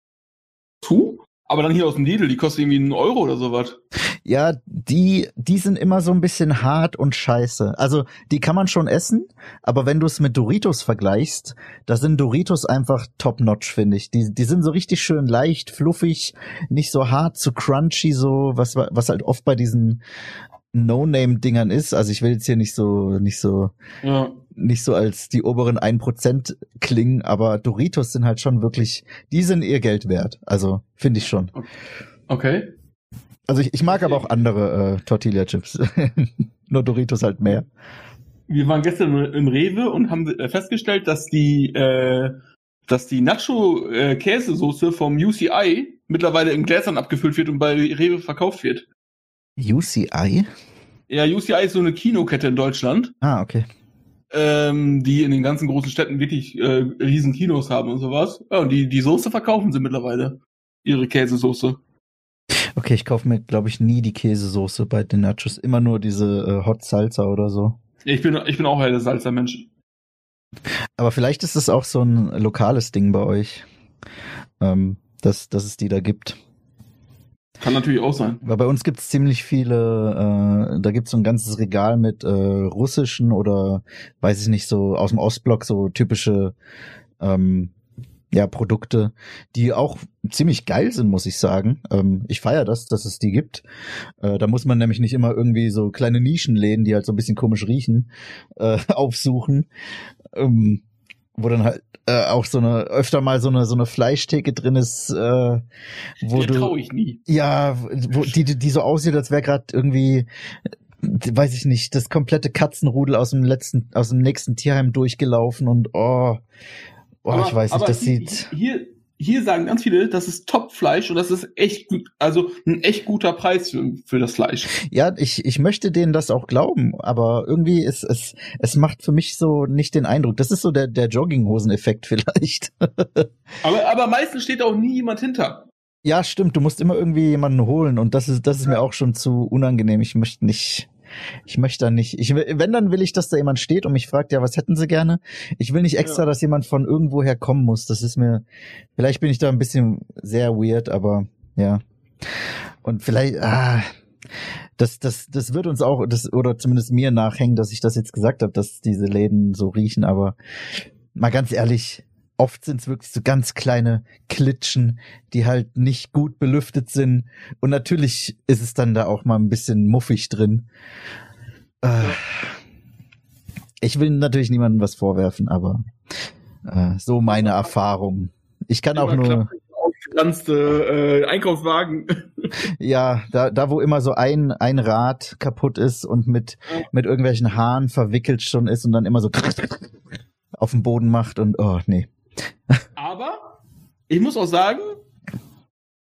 zu, aber dann hier aus dem Lidl, die kosten irgendwie einen Euro oder sowas. Ja, die, die sind immer so ein bisschen hart und scheiße. Also, die kann man schon essen, aber wenn du es mit Doritos vergleichst, da sind Doritos einfach top-notch, finde ich. Die, die sind so richtig schön leicht, fluffig, nicht so hart, zu so crunchy, so, was, was halt oft bei diesen No-Name-Dingern ist. Also ich will jetzt hier nicht so, nicht so, ja. nicht so als die oberen ein Prozent klingen, aber Doritos sind halt schon wirklich, die sind ihr Geld wert. Also finde ich schon. Okay. Also ich, ich mag aber auch andere äh, Tortilla-Chips. (laughs) Nur Doritos halt mehr. Wir waren gestern im Rewe und haben äh, festgestellt, dass die, äh, dass die Nacho-Käsesoße vom UCI mittlerweile in Gläsern abgefüllt wird und bei Rewe verkauft wird. UCI? Ja, UCI ist so eine Kinokette in Deutschland. Ah, okay. Ähm, die in den ganzen großen Städten wirklich äh, riesen Kinos haben und sowas. Ja, und die, die Soße verkaufen sie mittlerweile. Ihre Käsesoße. Okay, ich kaufe mir, glaube ich, nie die Käsesoße bei den Nachos. Immer nur diese äh, Hot Salsa oder so. Ich bin, ich bin auch ein Salsa-Mensch. Aber vielleicht ist es auch so ein lokales Ding bei euch, ähm, dass, dass es die da gibt. Kann natürlich auch sein. Weil bei uns gibt es ziemlich viele, äh, da gibt es so ein ganzes Regal mit äh, russischen oder weiß ich nicht, so aus dem Ostblock so typische ähm, ja, Produkte, die auch ziemlich geil sind, muss ich sagen. Ähm, ich feiere das, dass es die gibt. Äh, da muss man nämlich nicht immer irgendwie so kleine Nischenläden, die halt so ein bisschen komisch riechen, äh, (laughs) aufsuchen. Ähm, wo dann halt äh, auch so eine öfter mal so eine so eine Fleischtheke drin ist, äh, wo Der du ich nie. ja, wo die die so aussieht, als wäre gerade irgendwie weiß ich nicht, das komplette Katzenrudel aus dem letzten aus dem nächsten Tierheim durchgelaufen und oh, oh aber, ich weiß nicht, das hier, sieht hier hier sagen ganz viele, das ist Top-Fleisch und das ist echt gut, also ein echt guter Preis für, für das Fleisch. Ja, ich, ich möchte denen das auch glauben, aber irgendwie ist es, es macht für mich so nicht den Eindruck. Das ist so der, der Jogginghosen-Effekt vielleicht. (laughs) aber, aber meistens steht auch nie jemand hinter. Ja, stimmt. Du musst immer irgendwie jemanden holen und das ist, das ist ja. mir auch schon zu unangenehm. Ich möchte nicht, ich möchte da nicht. Ich, wenn, dann will ich, dass da jemand steht und mich fragt, ja, was hätten sie gerne? Ich will nicht extra, ja. dass jemand von irgendwoher kommen muss. Das ist mir, vielleicht bin ich da ein bisschen sehr weird, aber ja. Und vielleicht, ah, das, das, das wird uns auch, das, oder zumindest mir nachhängen, dass ich das jetzt gesagt habe, dass diese Läden so riechen, aber mal ganz ehrlich, oft sind es wirklich so ganz kleine Klitschen, die halt nicht gut belüftet sind. Und natürlich ist es dann da auch mal ein bisschen muffig drin. Äh, ich will natürlich niemandem was vorwerfen, aber äh, so meine Erfahrung. Ich kann auch nur aufgepflanzte äh, Einkaufswagen. (laughs) ja, da, da wo immer so ein, ein Rad kaputt ist und mit, mit irgendwelchen Haaren verwickelt schon ist und dann immer so auf dem Boden macht und oh nee. Aber ich muss auch sagen,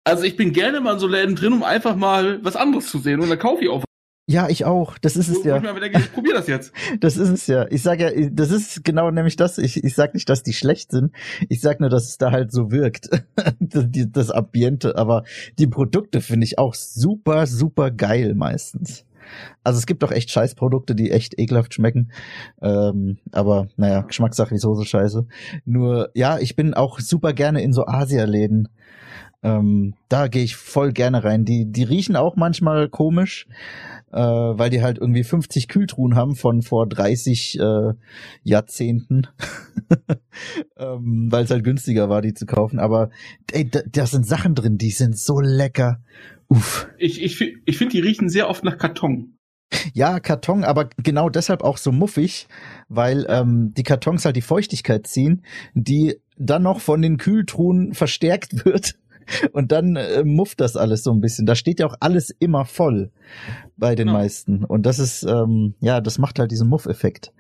also ich bin gerne mal in so Läden drin, um einfach mal was anderes zu sehen und dann kaufe ich auch. Ja, ich auch. Das ist es ja. Ich, denke, ich das jetzt. (laughs) Das ist es ja. Ich sage ja, das ist genau nämlich das. Ich, ich sag nicht, dass die schlecht sind. Ich sag nur, dass es da halt so wirkt. (laughs) das, das Ambiente. Aber die Produkte finde ich auch super, super geil meistens. Also es gibt doch echt Scheißprodukte, die echt ekelhaft schmecken. Ähm, aber naja, Geschmackssache wie Soße scheiße. Nur, ja, ich bin auch super gerne in so Asialäden. Ähm, da gehe ich voll gerne rein. Die, die riechen auch manchmal komisch, äh, weil die halt irgendwie 50 Kühltruhen haben von vor 30 äh, Jahrzehnten. (laughs) ähm, weil es halt günstiger war, die zu kaufen. Aber ey, da, da sind Sachen drin, die sind so lecker. Uff. Ich, ich, ich finde, die riechen sehr oft nach Karton. Ja, Karton, aber genau deshalb auch so muffig, weil ähm, die Kartons halt die Feuchtigkeit ziehen, die dann noch von den Kühltruhen verstärkt (laughs) wird. Und dann äh, mufft das alles so ein bisschen. Da steht ja auch alles immer voll bei den genau. meisten. Und das ist, ähm, ja, das macht halt diesen Muff-Effekt.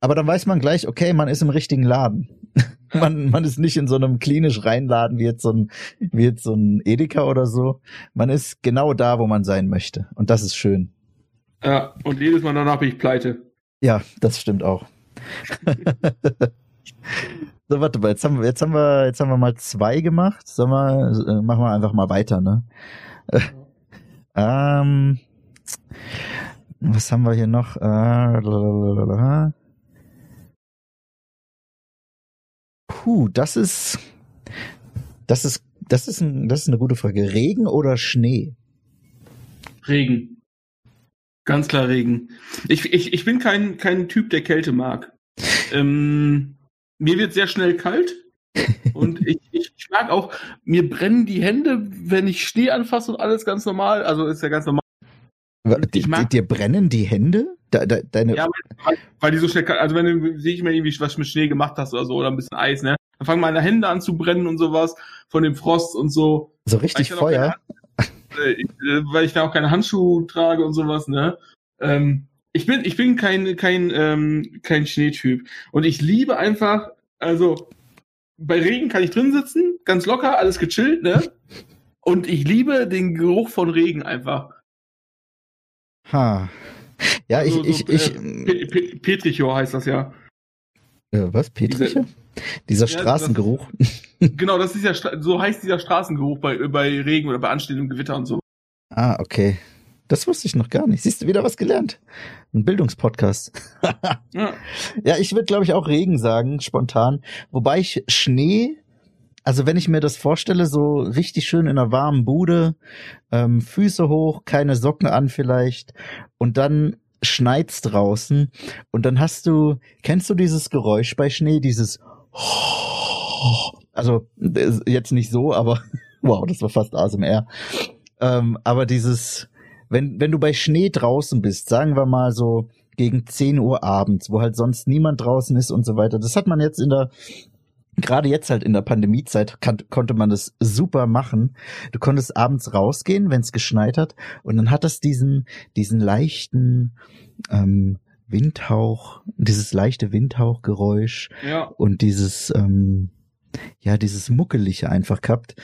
Aber dann weiß man gleich, okay, man ist im richtigen Laden. (laughs) man, man ist nicht in so einem klinisch Reinladen wie jetzt so ein, wie jetzt so ein Edeka oder so. Man ist genau da, wo man sein möchte. Und das ist schön. Ja, und jedes Mal danach bin ich pleite. Ja, das stimmt auch. (laughs) so, warte mal, jetzt haben, wir, jetzt, haben wir, jetzt haben wir mal zwei gemacht. Sollen wir, äh, machen wir einfach mal weiter, ne? (laughs) ähm, was haben wir hier noch? Äh, Puh, das ist, das ist, das ist, ein, das ist eine gute Frage. Regen oder Schnee? Regen. Ganz klar Regen. Ich, ich, ich bin kein, kein Typ, der Kälte mag. Ähm, mir wird sehr schnell kalt. (laughs) und ich, ich, ich mag auch, mir brennen die Hände, wenn ich Schnee anfasse und alles ganz normal. Also ist ja ganz normal. Ich mag, dir brennen die Hände? De, de, deine ja, weil, weil, die so schnell, also wenn du sehe ich mal irgendwie was mit Schnee gemacht hast oder so oder ein bisschen Eis, ne? Dann fangen meine Hände an zu brennen und sowas von dem Frost und so. So richtig Feuer? Keine, (laughs) äh, weil ich da auch keine Handschuhe trage und sowas, ne? Ähm, ich bin, ich bin kein, kein, ähm, kein Schneetyp. Und ich liebe einfach, also bei Regen kann ich drin sitzen, ganz locker, alles gechillt, ne? Und ich liebe den Geruch von Regen einfach. Ha. Ja, ich, so, ich, ich. Äh, Pe Petrichor heißt das ja. Äh, was? Petrichor? Dieser Straßengeruch. Das, (laughs) genau, das ist ja, so heißt dieser Straßengeruch bei, bei Regen oder bei anstehendem Gewitter und so. Ah, okay. Das wusste ich noch gar nicht. Siehst du wieder was gelernt? Ein Bildungspodcast. (laughs) ja. ja, ich würde, glaube ich, auch Regen sagen, spontan. Wobei ich Schnee, also wenn ich mir das vorstelle, so richtig schön in einer warmen Bude, ähm, Füße hoch, keine Socken an vielleicht und dann schneit's draußen und dann hast du, kennst du dieses Geräusch bei Schnee, dieses also jetzt nicht so, aber (laughs) wow, das war fast ASMR. Ähm, aber dieses wenn, wenn du bei Schnee draußen bist, sagen wir mal so gegen 10 Uhr abends, wo halt sonst niemand draußen ist und so weiter, das hat man jetzt in der gerade jetzt halt in der Pandemiezeit kann, konnte man das super machen. Du konntest abends rausgehen, wenn es geschneit hat, und dann hat das diesen diesen leichten ähm, Windhauch, dieses leichte Windhauchgeräusch ja. und dieses ähm, ja dieses muckelige einfach gehabt.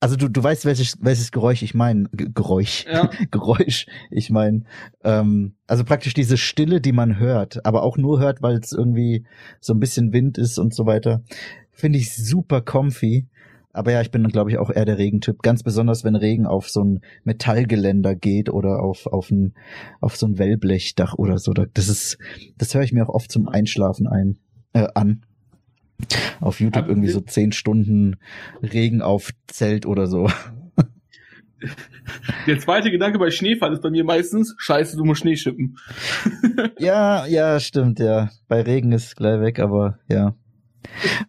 Also du, du weißt, welches, welches Geräusch ich meine. Geräusch. Ja. (laughs) Geräusch, ich meine. Ähm, also praktisch diese Stille, die man hört, aber auch nur hört, weil es irgendwie so ein bisschen Wind ist und so weiter. Finde ich super comfy. Aber ja, ich bin, glaube ich, auch eher der Regentyp. Ganz besonders, wenn Regen auf so ein Metallgeländer geht oder auf, auf, ein, auf so ein Wellblechdach oder so. Das ist, das höre ich mir auch oft zum Einschlafen ein, äh, an auf YouTube irgendwie so zehn Stunden Regen auf Zelt oder so. (laughs) Der zweite Gedanke bei Schneefall ist bei mir meistens, scheiße, du musst Schnee schippen. (laughs) ja, ja, stimmt, ja. Bei Regen ist gleich weg, aber ja.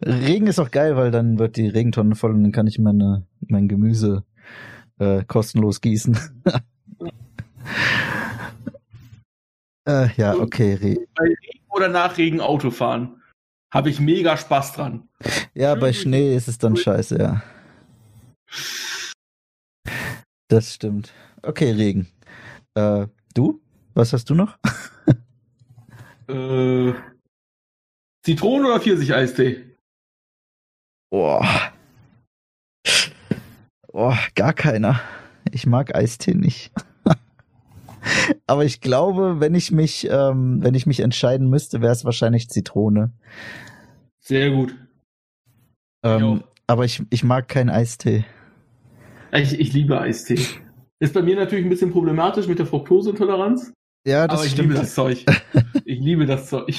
Regen ist auch geil, weil dann wird die Regentonne voll und dann kann ich meine, mein Gemüse äh, kostenlos gießen. (laughs) äh, ja, okay. Re bei Regen oder nach Regen Auto fahren habe ich mega Spaß dran. Ja, bei Schnee ist es dann scheiße, ja. Das stimmt. Okay, Regen. Äh, du? Was hast du noch? (laughs) äh, Zitronen oder Pfirsich-Eistee? Boah. Boah, gar keiner. Ich mag Eistee nicht. (laughs) Aber ich glaube, wenn ich mich, ähm, wenn ich mich entscheiden müsste, wäre es wahrscheinlich Zitrone. Sehr gut. Ähm, aber ich, ich mag keinen Eistee. Ich, ich liebe Eistee. Ist bei mir natürlich ein bisschen problematisch mit der Fructoseintoleranz. Ja, das Aber ich stimmt. liebe das Zeug. (laughs) Ich liebe das Zeug.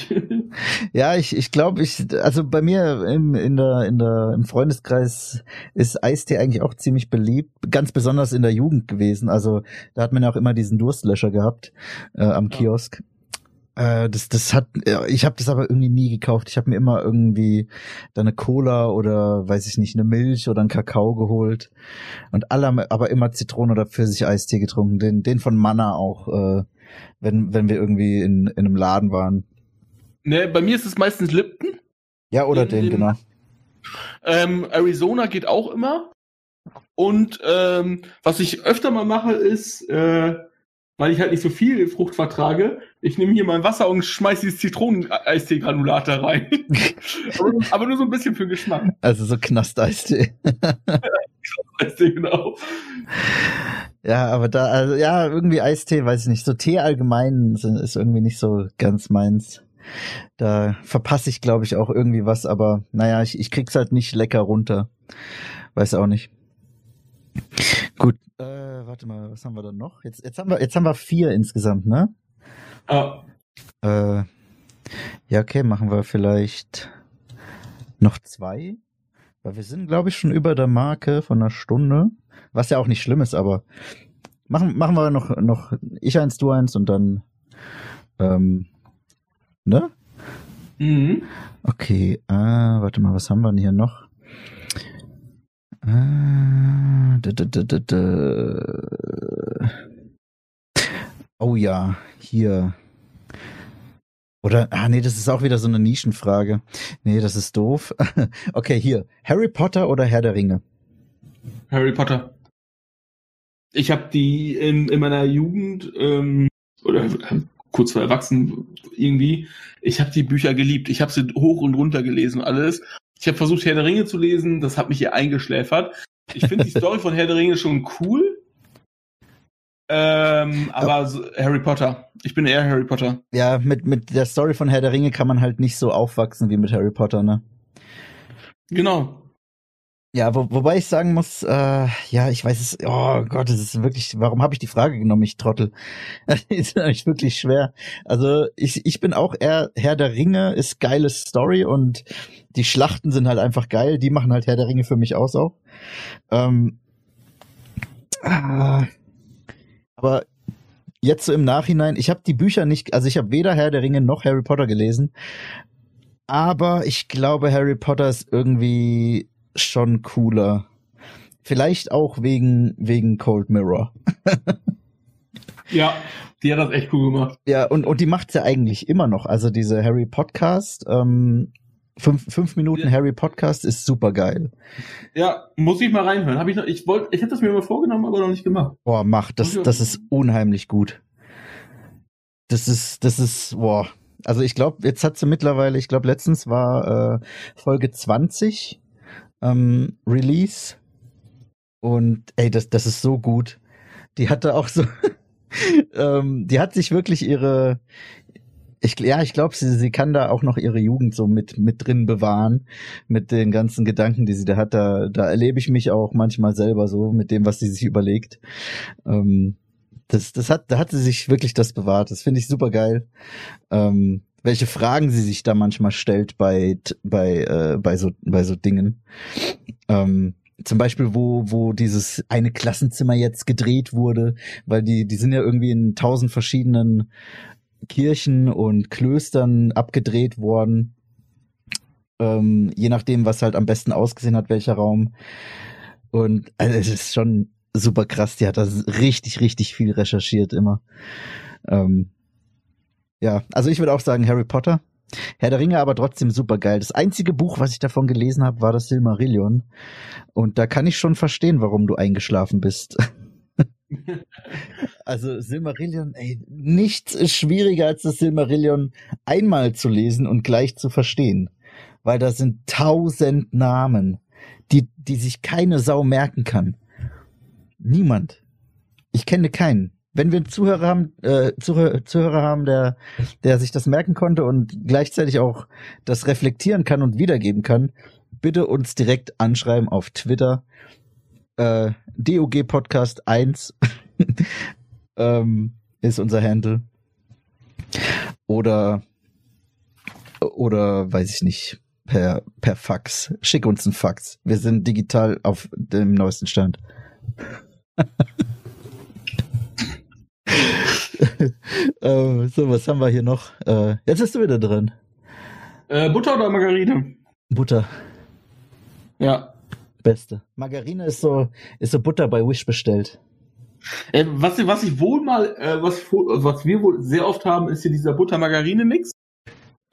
(laughs) ja, ich, ich glaube, ich, also bei mir im, in der, in der, im Freundeskreis ist Eistee eigentlich auch ziemlich beliebt. Ganz besonders in der Jugend gewesen. Also da hat man ja auch immer diesen Durstlöscher gehabt äh, am ja. Kiosk. Äh, das, das hat, ich habe das aber irgendwie nie gekauft. Ich habe mir immer irgendwie dann eine Cola oder weiß ich nicht, eine Milch oder einen Kakao geholt und alle aber immer Zitronen oder Pfirsich-Eistee getrunken. Den, den von Manna auch, äh, wenn wenn wir irgendwie in, in einem Laden waren. Ne, bei mir ist es meistens Lipton. Ja, oder in, den, genau. Ähm, Arizona geht auch immer. Und ähm, was ich öfter mal mache, ist äh, weil ich halt nicht so viel Frucht vertrage. Ich nehme hier mein Wasser und schmeiß dieses Zitroneneistee-Granulat da rein. (laughs) aber, aber, nur so ein bisschen für Geschmack. Also so Knasteistee. (laughs) Eistee, genau. Ja, aber da, also ja, irgendwie Eistee, weiß ich nicht. So Tee allgemein ist irgendwie nicht so ganz meins. Da verpasse ich, glaube ich, auch irgendwie was, aber naja, ich, ich krieg's halt nicht lecker runter. Weiß auch nicht. Gut, äh, warte mal, was haben wir dann noch? Jetzt, jetzt haben wir, jetzt haben wir vier insgesamt, ne? Ah. Äh, ja, okay, machen wir vielleicht noch zwei. Weil wir sind, glaube ich, schon über der Marke von einer Stunde. Was ja auch nicht schlimm ist, aber machen, machen wir noch, noch ich eins, du eins und dann, ähm, ne? Mhm. Okay, äh, warte mal, was haben wir denn hier noch? Äh, d -d -d -d -d oh ja, hier. Oder, ah nee, das ist auch wieder so eine Nischenfrage. Nee, das ist doof. (laughs) okay, hier. Harry Potter oder Herr der Ringe? Harry Potter. Ich habe die in, in meiner Jugend ähm, oder äh, kurz vor Erwachsenen irgendwie, ich habe die Bücher geliebt. Ich habe sie hoch und runter gelesen, alles. Ich habe versucht, Herr der Ringe zu lesen, das hat mich hier eingeschläfert. Ich finde die (laughs) Story von Herr der Ringe schon cool. Ähm, aber so, Harry Potter. Ich bin eher Harry Potter. Ja, mit, mit der Story von Herr der Ringe kann man halt nicht so aufwachsen wie mit Harry Potter, ne? Genau. Ja, wo, wobei ich sagen muss, äh, ja, ich weiß es, oh Gott, es ist wirklich, warum habe ich die Frage genommen, ich Trottel? (laughs) Ist eigentlich wirklich schwer. Also ich, ich bin auch eher Herr der Ringe, ist geile Story und die Schlachten sind halt einfach geil, die machen halt Herr der Ringe für mich aus auch. Ähm, ah, aber jetzt so im Nachhinein, ich habe die Bücher nicht, also ich habe weder Herr der Ringe noch Harry Potter gelesen, aber ich glaube, Harry Potter ist irgendwie schon cooler. Vielleicht auch wegen, wegen Cold Mirror. (laughs) ja, die hat das echt cool gemacht. Ja, und, und die macht's ja eigentlich immer noch. Also diese Harry Podcast, ähm, fünf, fünf Minuten ja. Harry Podcast ist super geil. Ja, muss ich mal reinhören. Hab ich noch, ich wollte, ich hätte das mir mal vorgenommen, aber noch nicht gemacht. Boah, mach, das, das ist unheimlich gut. Das ist, das ist, boah. Also ich glaube, jetzt hat sie mittlerweile, ich glaube, letztens war äh, Folge 20 ähm, Release. Und ey, das, das ist so gut. Die hatte auch so, (laughs) ähm, die hat sich wirklich ihre, ich, ja, ich glaube, sie, sie kann da auch noch ihre Jugend so mit, mit drin bewahren, mit den ganzen Gedanken, die sie da hat. Da, da erlebe ich mich auch manchmal selber so mit dem, was sie sich überlegt. Ähm, das, das hat, da hat sie sich wirklich das bewahrt. Das finde ich super geil. Ähm, welche Fragen sie sich da manchmal stellt bei bei äh, bei so bei so Dingen. Ähm, zum Beispiel, wo, wo dieses eine Klassenzimmer jetzt gedreht wurde, weil die, die sind ja irgendwie in tausend verschiedenen Kirchen und Klöstern abgedreht worden. Ähm, je nachdem, was halt am besten ausgesehen hat, welcher Raum. Und also es ist schon super krass. Die hat da richtig, richtig viel recherchiert immer. Ähm, ja, also ich würde auch sagen Harry Potter. Herr der Ringe aber trotzdem super geil. Das einzige Buch, was ich davon gelesen habe, war das Silmarillion. Und da kann ich schon verstehen, warum du eingeschlafen bist. (laughs) also Silmarillion, ey, nichts ist schwieriger als das Silmarillion einmal zu lesen und gleich zu verstehen. Weil da sind tausend Namen, die, die sich keine Sau merken kann. Niemand. Ich kenne keinen wenn wir einen Zuhörer haben, äh, Zuhörer, Zuhörer haben, der, der sich das merken konnte und gleichzeitig auch das reflektieren kann und wiedergeben kann, bitte uns direkt anschreiben auf Twitter. Äh, DOG Podcast 1 (laughs) ähm, ist unser Handle. Oder oder weiß ich nicht, per, per Fax. Schick uns einen Fax. Wir sind digital auf dem neuesten Stand. (laughs) (laughs) äh, so, was haben wir hier noch? Äh, jetzt bist du wieder drin. Äh, Butter oder Margarine? Butter. Ja. Beste. Margarine ist so, ist so Butter bei Wish bestellt. Äh, was, was ich wohl mal, äh, was, was wir wohl sehr oft haben, ist hier dieser Butter-Margarine-Mix.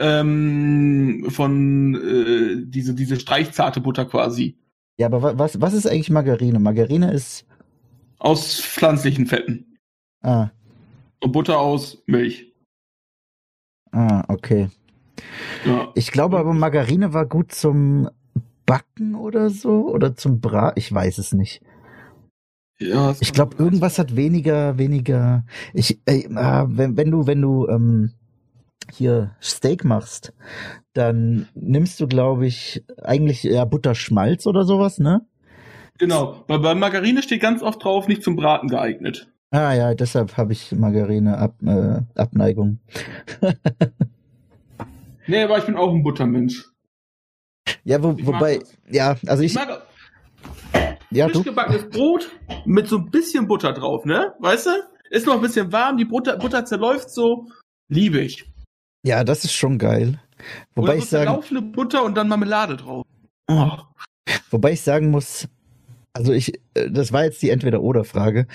Ähm, von äh, diese, diese streichzarte Butter quasi. Ja, aber was, was ist eigentlich Margarine? Margarine ist. Aus pflanzlichen Fetten. Ah. Und Butter aus Milch. Ah, okay. Ja. Ich glaube aber, Margarine war gut zum Backen oder so oder zum Bra, ich weiß es nicht. Ja, Ich glaube, irgendwas hat weniger, weniger. Ich, äh, äh, wenn, wenn du, wenn du ähm, hier Steak machst, dann nimmst du, glaube ich, eigentlich ja Butterschmalz oder sowas, ne? Genau. Bei, bei Margarine steht ganz oft drauf, nicht zum Braten geeignet. Ah ja, deshalb habe ich Margarine Ab, äh, Abneigung. (laughs) Nee, aber ich bin auch ein Buttermensch. Ja, wo, wobei, das. ja, also Ich ich, mag ja, frisch du, gebackenes Brot mit so ein bisschen Butter drauf, ne? Weißt du? Ist noch ein bisschen warm, die Butter, Butter zerläuft so. Liebe ich. ja, das ist schon geil. Wobei Oder ich sagen, zerlaufene Butter und dann Marmelade drauf. Oh. Wobei ich sagen muss, also ich, äh, das war jetzt die Entweder-Oder-Frage,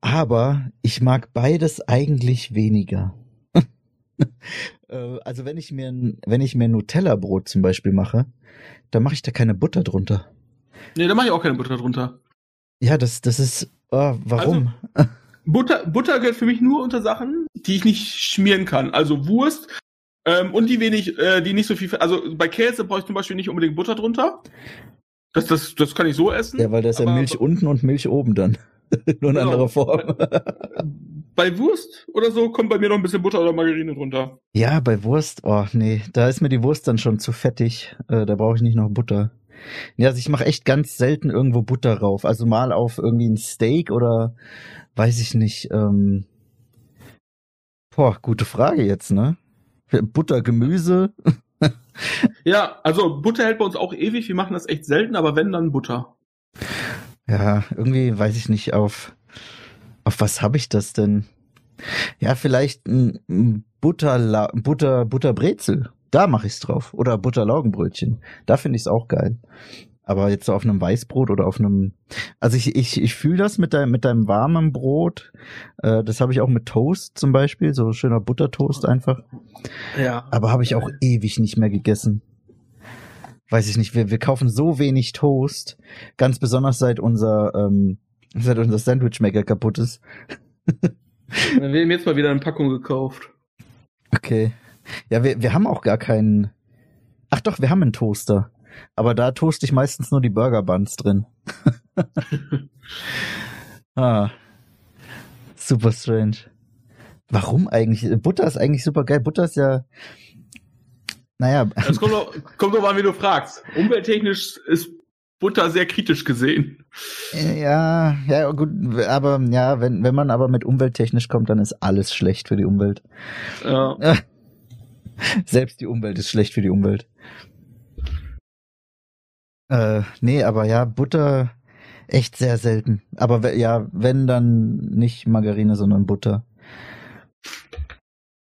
aber ich mag beides eigentlich weniger. (laughs) Äh, also wenn ich mir, ein- wenn ich mir Nutella-Brot zum Beispiel mache, dann mache ich da keine Butter drunter. Nee, da mache ich auch keine Butter drunter. Ja, das, das ist, oh, warum? Butter, Butter gehört für mich nur unter Sachen, die ich nicht schmieren kann. Also Wurst ähm, und die wenig, äh, die nicht so viel. Also bei Käse brauche ich zum Beispiel nicht unbedingt Butter drunter. Das, das, das kann ich so essen. ja, weil da ist ja Milch unten und Milch oben dann. (laughs) Nur in Genau. anderer Form. (laughs) Bei Wurst oder so kommt bei mir noch ein bisschen Butter oder Margarine drunter. Ja, bei Wurst, oh nee, da ist mir die Wurst dann schon zu fettig. Äh, da brauche ich nicht noch Butter. Ja, also ich mache echt ganz selten irgendwo Butter rauf. Also mal auf irgendwie ein Steak oder weiß ich nicht. Ähm, boah, gute Frage jetzt, ne? Butter, Gemüse. (laughs) Ja, also Butter hält bei uns auch ewig. Wir machen das echt selten, aber wenn, dann Butter. Ja, irgendwie weiß ich nicht, auf, auf was habe ich das denn? Ja, vielleicht ein, Butter, Butter, Butterbrezel. Da mache ich's drauf. Oder Butterlaugenbrötchen. Da finde ich's auch geil. Aber jetzt so auf einem Weißbrot oder auf einem, also ich, ich, ich fühle das mit deinem, mit deinem warmen Brot. Äh, das habe ich auch mit Toast zum Beispiel, so schöner Buttertoast einfach. Ja. Aber habe ich auch ewig nicht mehr gegessen. Weiß ich nicht, wir, wir kaufen so wenig Toast, ganz besonders seit unser, ähm, seit unser Sandwichmaker kaputt ist. Dann werden jetzt mal wieder eine Packung gekauft. Okay. Ja, wir, wir haben auch gar keinen. Ach doch, wir haben einen Toaster. Aber da toast ich meistens nur die Burger Buns drin. (laughs) ah. Super strange. Warum eigentlich? Butter ist eigentlich super geil. Butter ist ja. Naja, Das kommt doch, kommt doch mal, wie du fragst. Umwelttechnisch ist Butter sehr kritisch gesehen. ja, ja, gut, aber ja, wenn, wenn man aber mit umwelttechnisch kommt, dann ist alles schlecht für die Umwelt. Ja. (laughs) Selbst die Umwelt ist schlecht für die Umwelt. Äh, nee, aber ja, Butter echt sehr selten. Aber ja, wenn dann nicht Margarine, sondern Butter.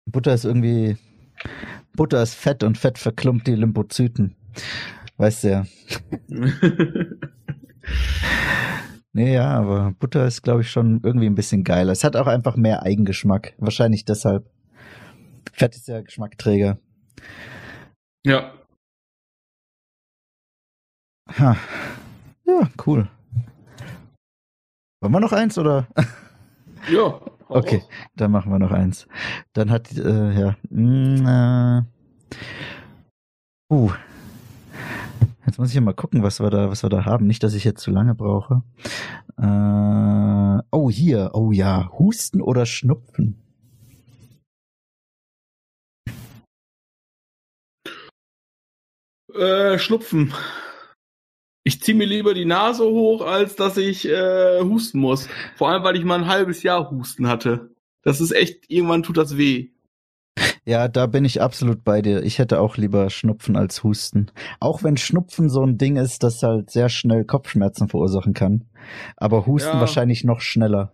Butter ist irgendwie, Butter ist Fett und Fett verklumpt die Lymphozyten. Weißt du ja. (laughs) Nee, ja, aber Butter ist, glaube ich, schon irgendwie ein bisschen geiler. Es hat auch einfach mehr Eigengeschmack. Wahrscheinlich deshalb. Fett ist ja Geschmackträger. ja. Ha. Ja, cool. Wollen wir noch eins oder? Ja. Okay, dann machen wir noch eins. Dann hat, äh, ja, mm, äh, uh. Jetzt muss ich ja mal gucken, was wir da, was wir da haben. Nicht, dass ich jetzt zu lange brauche. Äh, oh, hier, oh ja, Husten oder Schnupfen. Äh, Schnupfen. Ich ziehe mir lieber die Nase hoch, als dass ich äh, husten muss. Vor allem, weil ich mal ein halbes Jahr Husten hatte. Das ist echt, irgendwann tut das weh. Ja, da bin ich absolut bei dir. Ich hätte auch lieber Schnupfen als Husten. Auch wenn Schnupfen so ein Ding ist, das halt sehr schnell Kopfschmerzen verursachen kann. Aber Husten Ja. wahrscheinlich noch schneller.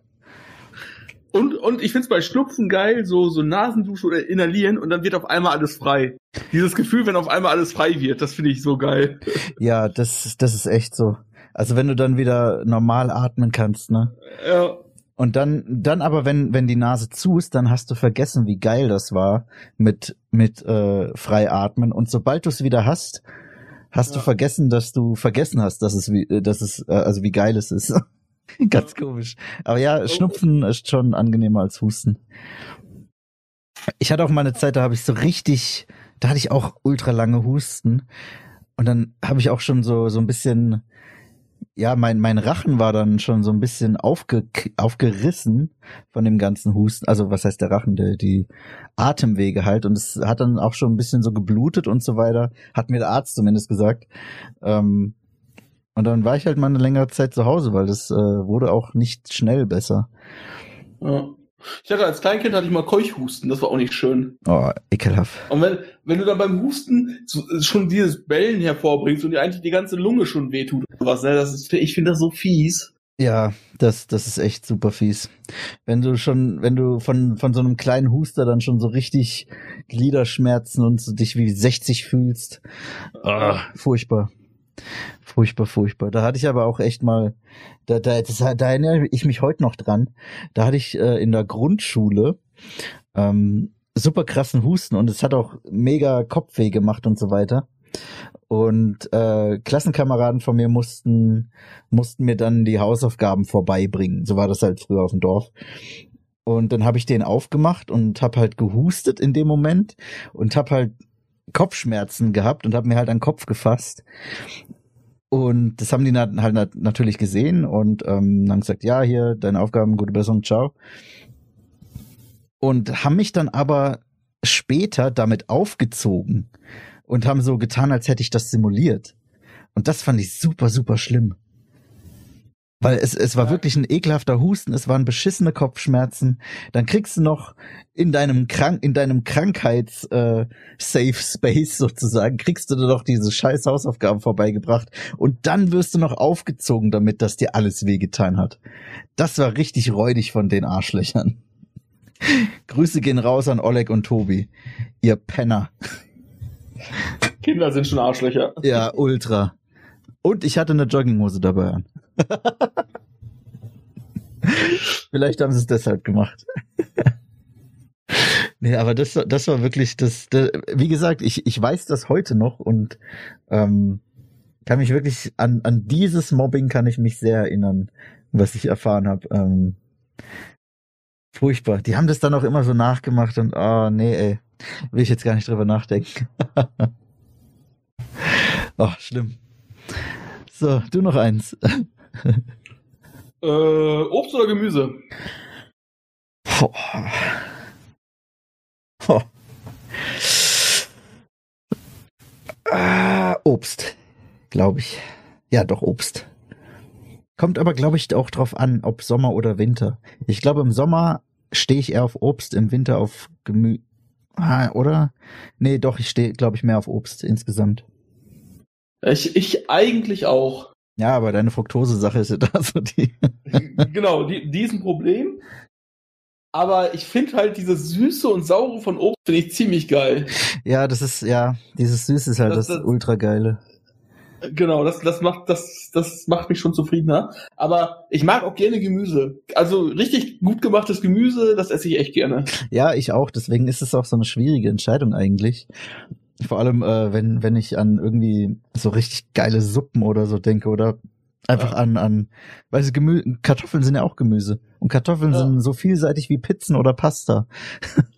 Und, und ich find's bei Schnupfen geil, so, so Nasendusche oder inhalieren und dann wird auf einmal alles frei. Dieses Gefühl, wenn auf einmal alles frei wird, das finde ich so geil. (laughs) Ja, das, das ist echt so. Also wenn du dann wieder normal atmen kannst, ne? Ja. Und dann, dann aber, wenn, wenn die Nase zu ist, dann hast du vergessen, wie geil das war mit, mit äh, frei atmen. Und sobald du es wieder hast, hast du Ja. vergessen, dass du vergessen hast, dass es wie, äh, dass es, äh, also wie geil es ist. (laughs) (laughs) Ganz komisch. Aber ja, Schnupfen ist schon angenehmer als Husten. Ich hatte auch mal eine Zeit, da habe ich so richtig, da hatte ich auch ultra lange Husten. Und dann habe ich auch schon so, so ein bisschen, ja, mein, mein Rachen war dann schon so ein bisschen aufge, aufgerissen von dem ganzen Husten. Also was heißt der Rachen? Der, die Atemwege halt. Und es hat dann auch schon ein bisschen so geblutet und so weiter. Hat mir der Arzt zumindest gesagt. Ähm, und dann war ich halt mal eine längere Zeit zu Hause, weil das äh, wurde auch nicht schnell besser. Ja. Ich hatte als Kleinkind hatte ich mal Keuchhusten, das war auch nicht schön. Oh, ekelhaft. Und wenn, wenn du dann beim Husten so, schon dieses Bellen hervorbringst und dir eigentlich die ganze Lunge schon wehtut oder was, ne, das ist, ich finde das so fies. Ja, das, das ist echt super fies. Wenn du schon, wenn du von, von so einem kleinen Huster dann schon so richtig Gliederschmerzen und dich wie 60 fühlst. Oh, furchtbar. Furchtbar, furchtbar. Da hatte ich aber auch echt mal, da, da, das, da erinnere ich mich heute noch dran. Da hatte ich äh, in der Grundschule ähm, super krassen Husten und es hat auch mega Kopfweh gemacht und so weiter. Und äh, Klassenkameraden von mir mussten mussten mir dann die Hausaufgaben vorbeibringen. So war das halt früher auf dem Dorf. Und dann habe ich den aufgemacht und habe halt gehustet in dem Moment und habe halt Kopfschmerzen gehabt und habe mir halt an den Kopf gefasst. Und das haben die halt natürlich gesehen und ähm, haben gesagt, ja, hier, deine Aufgaben, gute Besserung, ciao. Und haben mich dann aber später damit aufgezogen und haben so getan, als hätte ich das simuliert. Und das fand ich super, super schlimm. Weil es, es war wirklich ein ekelhafter Husten, es waren beschissene Kopfschmerzen. Dann kriegst du noch in deinem Krank, in deinem Krankheits äh, Safe Space sozusagen, kriegst du doch diese scheiß Hausaufgaben vorbeigebracht und dann wirst du noch aufgezogen damit, dass dir alles wehgetan hat. Das war richtig räudig von den Arschlöchern. (laughs) Grüße gehen raus an Oleg und Tobi. Ihr Penner. Kinder sind schon Arschlöcher. Ja, ultra. Und ich hatte eine Jogginghose dabei an. (laughs) Vielleicht haben sie es deshalb gemacht. (laughs) nee, aber das, das war wirklich das, das, wie gesagt, ich, ich weiß das heute noch und ähm, kann mich wirklich an, an dieses Mobbing kann ich mich sehr erinnern, was ich erfahren habe. Ähm, furchtbar. Die haben das dann auch immer so nachgemacht und oh nee, ey, will ich jetzt gar nicht drüber nachdenken. (laughs) oh, schlimm. So, du noch eins. (laughs) äh, Obst oder Gemüse? Boah. Oh. Ah, Obst, glaube ich. Ja, doch Obst. Kommt aber, glaube ich, auch drauf an, ob Sommer oder Winter. Ich glaube, im Sommer stehe ich eher auf Obst, im Winter auf Gemüse. Ah, oder? Nee, doch, ich stehe, glaube ich, mehr auf Obst insgesamt. Ich, ich eigentlich auch. Ja, aber deine Fructose-Sache ist ja (laughs) da so die. genau, die, die ist ein Problem. Aber ich finde halt dieses Süße und Saure von Obst finde ich ziemlich geil. Ja, das ist, ja, dieses Süße ist halt das, das, das ultra geile. Genau, das, das macht, das, das macht mich schon zufriedener. Aber ich mag auch gerne Gemüse. Also richtig gut gemachtes Gemüse, das esse ich echt gerne. Ja, ich auch. Deswegen ist es auch so eine schwierige Entscheidung eigentlich. Vor allem, äh, wenn, wenn ich an irgendwie so richtig geile Suppen oder so denke oder einfach ja. an, an, weil sie Gemü Kartoffeln sind ja auch Gemüse. Und Kartoffeln ja. sind so vielseitig wie Pizzen oder Pasta.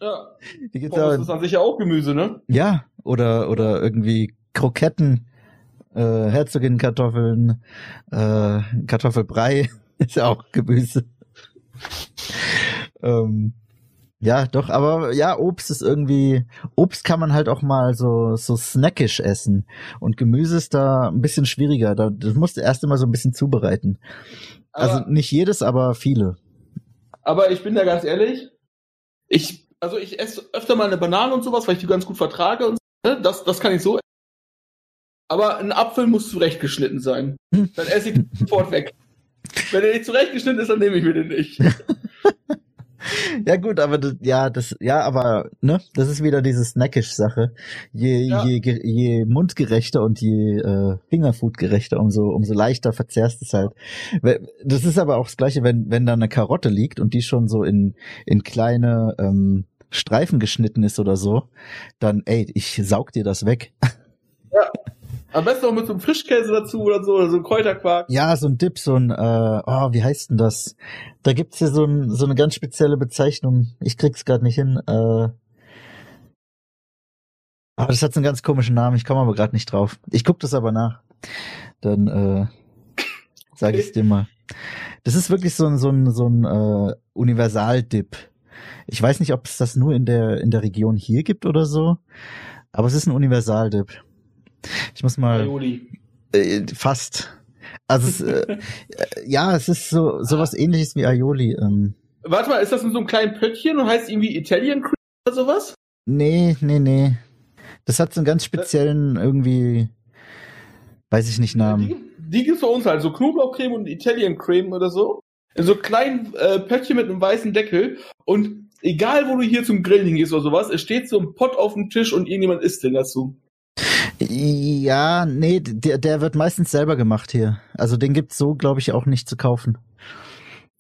Ja. (laughs) Die gibt's ja, ist an sich ja auch Gemüse, ne? Ja, oder, oder irgendwie Kroketten, äh, Herzogin-Kartoffeln, äh, Kartoffelbrei (laughs) ist ja auch Gemüse. (laughs) ähm, ja, doch, aber ja, Obst ist irgendwie, Obst kann man halt auch mal so, so snackisch essen. Und Gemüse ist da ein bisschen schwieriger. Da, das musst du erst immer so ein bisschen zubereiten. Also aber, also nicht jedes, aber viele. Aber ich bin da ganz ehrlich, ich, also ich esse öfter mal eine Banane und sowas, weil ich die ganz gut vertrage und so, ne? das, das kann ich so. Aber ein Apfel muss zurechtgeschnitten sein. Hm. Dann esse ich sofort weg. Wenn er nicht zurechtgeschnitten ist, dann nehme ich mir den nicht. (laughs) (laughs) ja gut, aber das, ja, das, ja, aber ne, das ist wieder diese Snackish-Sache. Je, ja. je, je mundgerechter und je äh, Fingerfood-gerechter, umso, umso leichter verzehrst es halt. Das ist aber auch das Gleiche, wenn, wenn da eine Karotte liegt und die schon so in, in kleine ähm, Streifen geschnitten ist oder so, dann, ey, ich saug dir das weg. Ja. (laughs) Am besten auch mit so einem Frischkäse dazu oder so, oder so ein Kräuterquark. Ja, so ein Dip, so ein, äh, oh, wie heißt denn das? Da gibt's hier so, ein, so eine ganz spezielle Bezeichnung. Ich krieg's gerade nicht hin. Äh, Aber das hat so einen ganz komischen Namen, ich komme aber gerade nicht drauf. Ich guck das aber nach. Dann äh, sage ich dir mal. Das ist wirklich so ein so ein so ein äh, Universal-Dip. Ich weiß nicht, ob es das nur in der in der Region hier gibt oder so, aber es ist ein Universal-Dip. Ich muss mal Aioli. äh, fast. Also es, äh, (laughs) ja, es ist so sowas ähnliches wie Aioli. Ähm, Warte mal, ist das in so einem kleinen Pöttchen und heißt irgendwie Italian Cream oder sowas? nee, nee, nee. Das hat so einen ganz speziellen irgendwie, weiß ich nicht Namen. Die, die gibt's bei uns halt, so Knoblauchcreme und Italian Cream oder so. In so kleinen äh, Pöttchen mit einem weißen Deckel. Und egal, wo du hier zum Grillen hingehst oder sowas, es steht so ein Pott auf dem Tisch und irgendjemand isst den dazu. Ja, nee, der, der wird meistens selber gemacht hier. Also den gibt's so, glaube ich, auch nicht zu kaufen.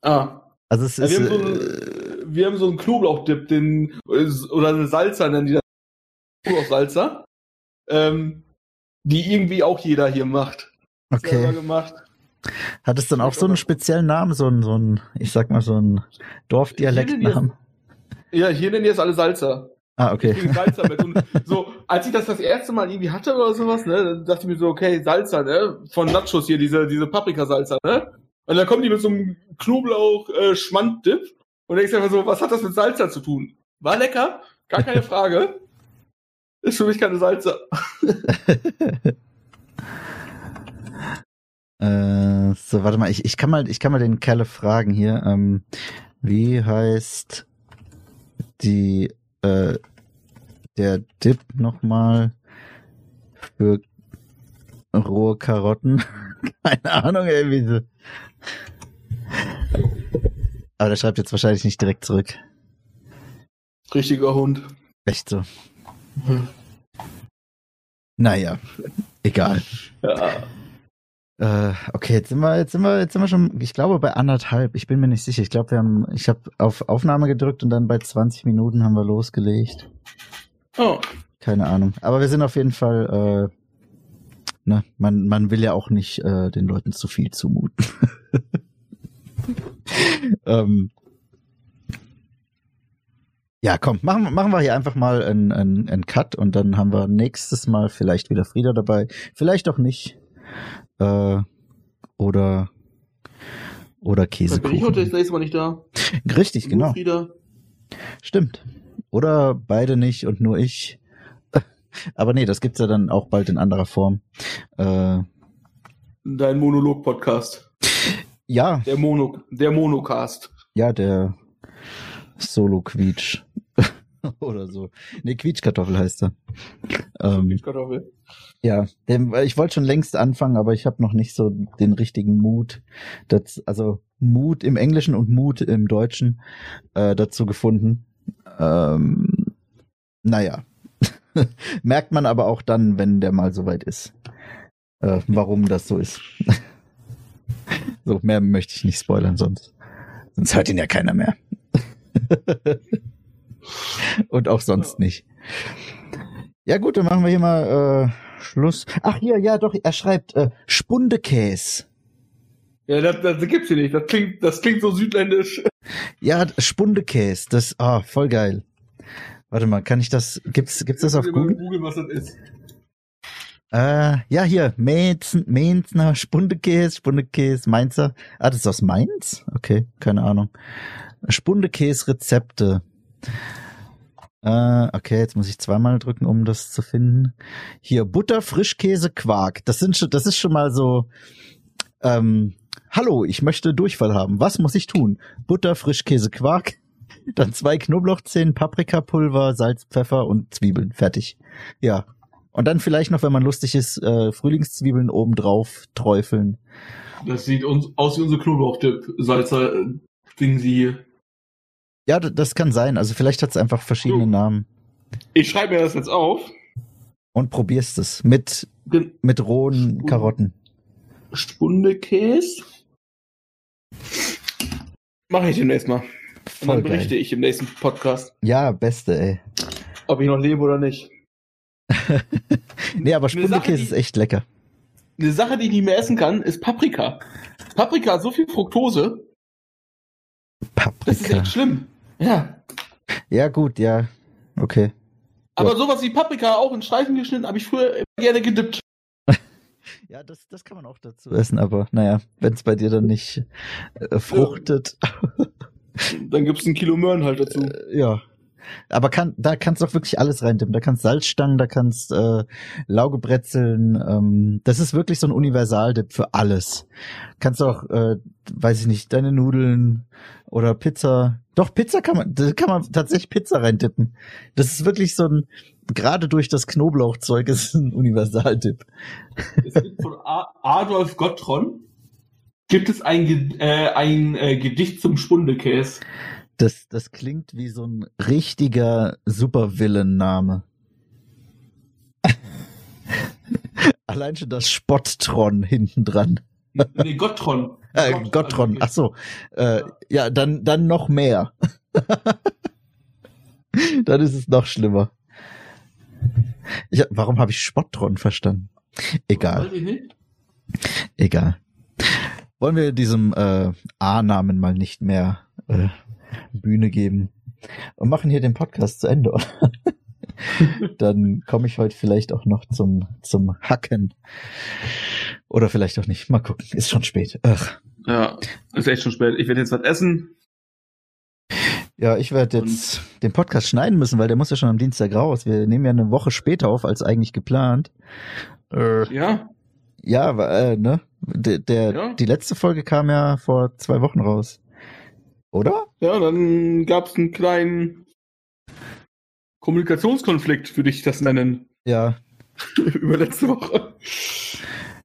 Ah. Also es Ja, ist, wir, haben so äh, einen, wir haben so einen Knoblauchdip, den, oder eine Salsa nennen die das. Knoblauchsalsa. Ähm, die irgendwie auch jeder hier macht. Okay. gemacht. Hat es dann auch so einen speziellen Namen, so ein, so ein, ich sag mal, so ein Dorfdialektnamen? Ja, hier nennen die es alle Salsa. Ah, okay. Deswegen Salsa mit. Und so, als ich das das erste Mal irgendwie hatte oder sowas, ne, dann dachte ich mir so, okay, Salsa, ne, von Nachos hier, diese, diese Paprikasalsa, ne? Und dann kommen die mit so einem Knoblauch-Schmand-Dip und denkst einfach so, was hat das mit Salsa zu tun? War lecker, gar keine Frage. (laughs) Ist für mich keine Salsa. (laughs) Äh, so, warte mal, ich, ich kann mal, ich kann mal den Kerle fragen hier. Ähm, wie heißt die, äh, der Dip nochmal für rohe Karotten? (laughs) Keine Ahnung, ey, wie so. Aber der schreibt jetzt wahrscheinlich nicht direkt zurück. Richtiger Hund. Echt so. Naja, egal. Ja. Äh, okay, jetzt sind wir, jetzt sind wir, jetzt sind wir schon, ich glaube bei anderthalb. Ich bin mir nicht sicher. Ich glaube, wir haben, ich habe auf Aufnahme gedrückt und dann bei 20 Minuten haben wir losgelegt. Oh. Keine Ahnung. Aber wir sind auf jeden Fall, äh, ne, man, man will ja auch nicht äh, den Leuten zu viel zumuten. (laughs) ähm, ja, komm, machen, wir- machen wir hier einfach mal einen, einen, einen Cut und dann haben wir nächstes Mal vielleicht wieder Frieda dabei. Vielleicht auch nicht. Äh, oder oder Dann bin ich heute Käsekuchen. das nächste Mal nicht da. Richtig, genau. Frieda. Stimmt. Oder beide nicht und nur ich. (laughs) Aber nee, das gibt's ja dann auch bald in anderer Form. Äh, Dein Monolog-Podcast. ja, Der Mono, der Monocast. ja, der Solo-Quietsch. (laughs) Oder so. Nee, Quietschkartoffel heißt er. Ähm, Kartoffel. ja, dem, ich wollte schon längst anfangen, aber ich habe noch nicht so den richtigen Mut. Das, also Mut im Englischen und Mut im Deutschen äh, dazu gefunden. Ähm, naja. (laughs) Merkt man aber auch dann, wenn der mal soweit ist. Äh, warum das so ist. (laughs) so, mehr möchte ich nicht spoilern, sonst. Sonst hört ihn ja keiner mehr. (laughs) Und auch sonst nicht. Ja gut, dann machen wir hier mal äh, Schluss. Ach hier, ja doch, er schreibt äh, Spundekäse. Ja, das, das gibt's hier nicht. Das klingt, das klingt so südländisch. Ja, Spundekäse, das, ah, voll geil. Warte mal, kann ich das, gibt's, gibt's das auf Google? googeln, was das ist. Äh, ja, hier, Mainzen, Mainzner, Spundekäse, Spundekäse, Mainzer. Ah, das ist aus Mainz? Okay, keine Ahnung. Spundekäse-Rezepte. Äh, okay, jetzt muss ich zweimal drücken, um das zu finden. Hier, Butter, Frischkäse, Quark. Das sind schon, das ist schon mal so, ähm, hallo, ich möchte Durchfall haben. Was muss ich tun? Butter, Frischkäse, Quark. (laughs) Dann zwei Knoblauchzehen, Paprikapulver, Salz, Pfeffer und Zwiebeln. Fertig. Ja, und dann vielleicht noch, wenn man lustig ist, äh, Frühlingszwiebeln obendrauf träufeln. Das sieht uns aus wie unsere Knoblauchdip. Salzer, äh, Ding sie. Ja, das kann sein. Also vielleicht hat es einfach verschiedene Jo. Namen. Ich schreibe mir das jetzt auf. Und probierst es mit, Gen- mit rohen Karotten. Spundekäse. Mache ich demnächst mal. Und Voll dann berichte geil. ich im nächsten Podcast, Ja, beste, ey. ob ich noch lebe oder nicht. (laughs) Nee, aber Spundekäse ist echt lecker. Eine Sache, die ich nicht mehr essen kann, ist Paprika. Paprika hat so viel Fructose, das ist Paprika. echt schlimm. Ja. Ja, gut, ja. Okay. Aber sowas wie Paprika auch in Streifen geschnitten, habe ich früher immer gerne gedippt. Ja, das, das kann man auch dazu essen, aber naja, wenn es bei dir dann nicht äh, fruchtet. Dann gibt's ein Kilo Möhren halt dazu. Äh, ja. Aber kann, da kannst du auch wirklich alles reintippen. Da kannst Salzstangen, da kannst äh, Laugebrezeln. Ähm, das ist wirklich so ein Universaldip für alles. Kannst auch, äh, weiß ich nicht, deine Nudeln oder Pizza. Doch Pizza kann man, da kann man tatsächlich Pizza reintippen. Das ist wirklich so ein, gerade durch das Knoblauchzeug ist ein Universaldip. Es gibt von Adolf Gottron gibt es ein, äh, ein äh, Gedicht zum Spundekäse. Das, das klingt wie so ein richtiger Supervillain-Name. (laughs) Allein schon das Spotttron hinten dran. Nee, Gottron. Äh, Gottron, ach so. Äh, ja, dann, dann noch mehr. (laughs) dann ist es noch schlimmer. Ich, warum habe ich Spotttron verstanden? Egal, egal. Wollen wir diesem äh, A-Namen mal nicht mehr äh, Bühne geben und machen hier den Podcast zu Ende. oder? (laughs) (laughs) Dann komme ich heute vielleicht auch noch zum zum Hacken oder vielleicht auch nicht. Mal gucken. Ist schon spät. Ach. Ja, ist echt schon spät. Ich werde jetzt was essen. Ja, ich werde jetzt den Podcast schneiden müssen, weil der muss ja schon am Dienstag raus. Wir nehmen ja eine Woche später auf als eigentlich geplant. Äh, Ja, ja, äh, ne? Der, der Ja. die letzte Folge kam ja vor zwei Wochen raus. Oder? ja, dann gab's einen kleinen Kommunikationskonflikt, würde ich das nennen, Ja. (laughs) über letzte Woche.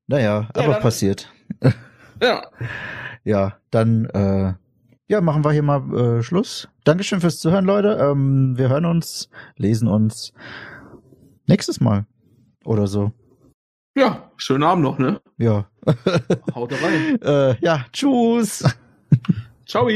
Naja, Ja, aber dann- passiert. (laughs) Ja, Ja, dann äh, ja, machen wir hier mal äh, Schluss. Dankeschön fürs Zuhören, Leute. Ähm, wir hören uns, lesen uns nächstes Mal oder so. ja, schönen Abend noch, ne? Ja. Haut rein. (laughs) äh, ja, tschüss. Ciao.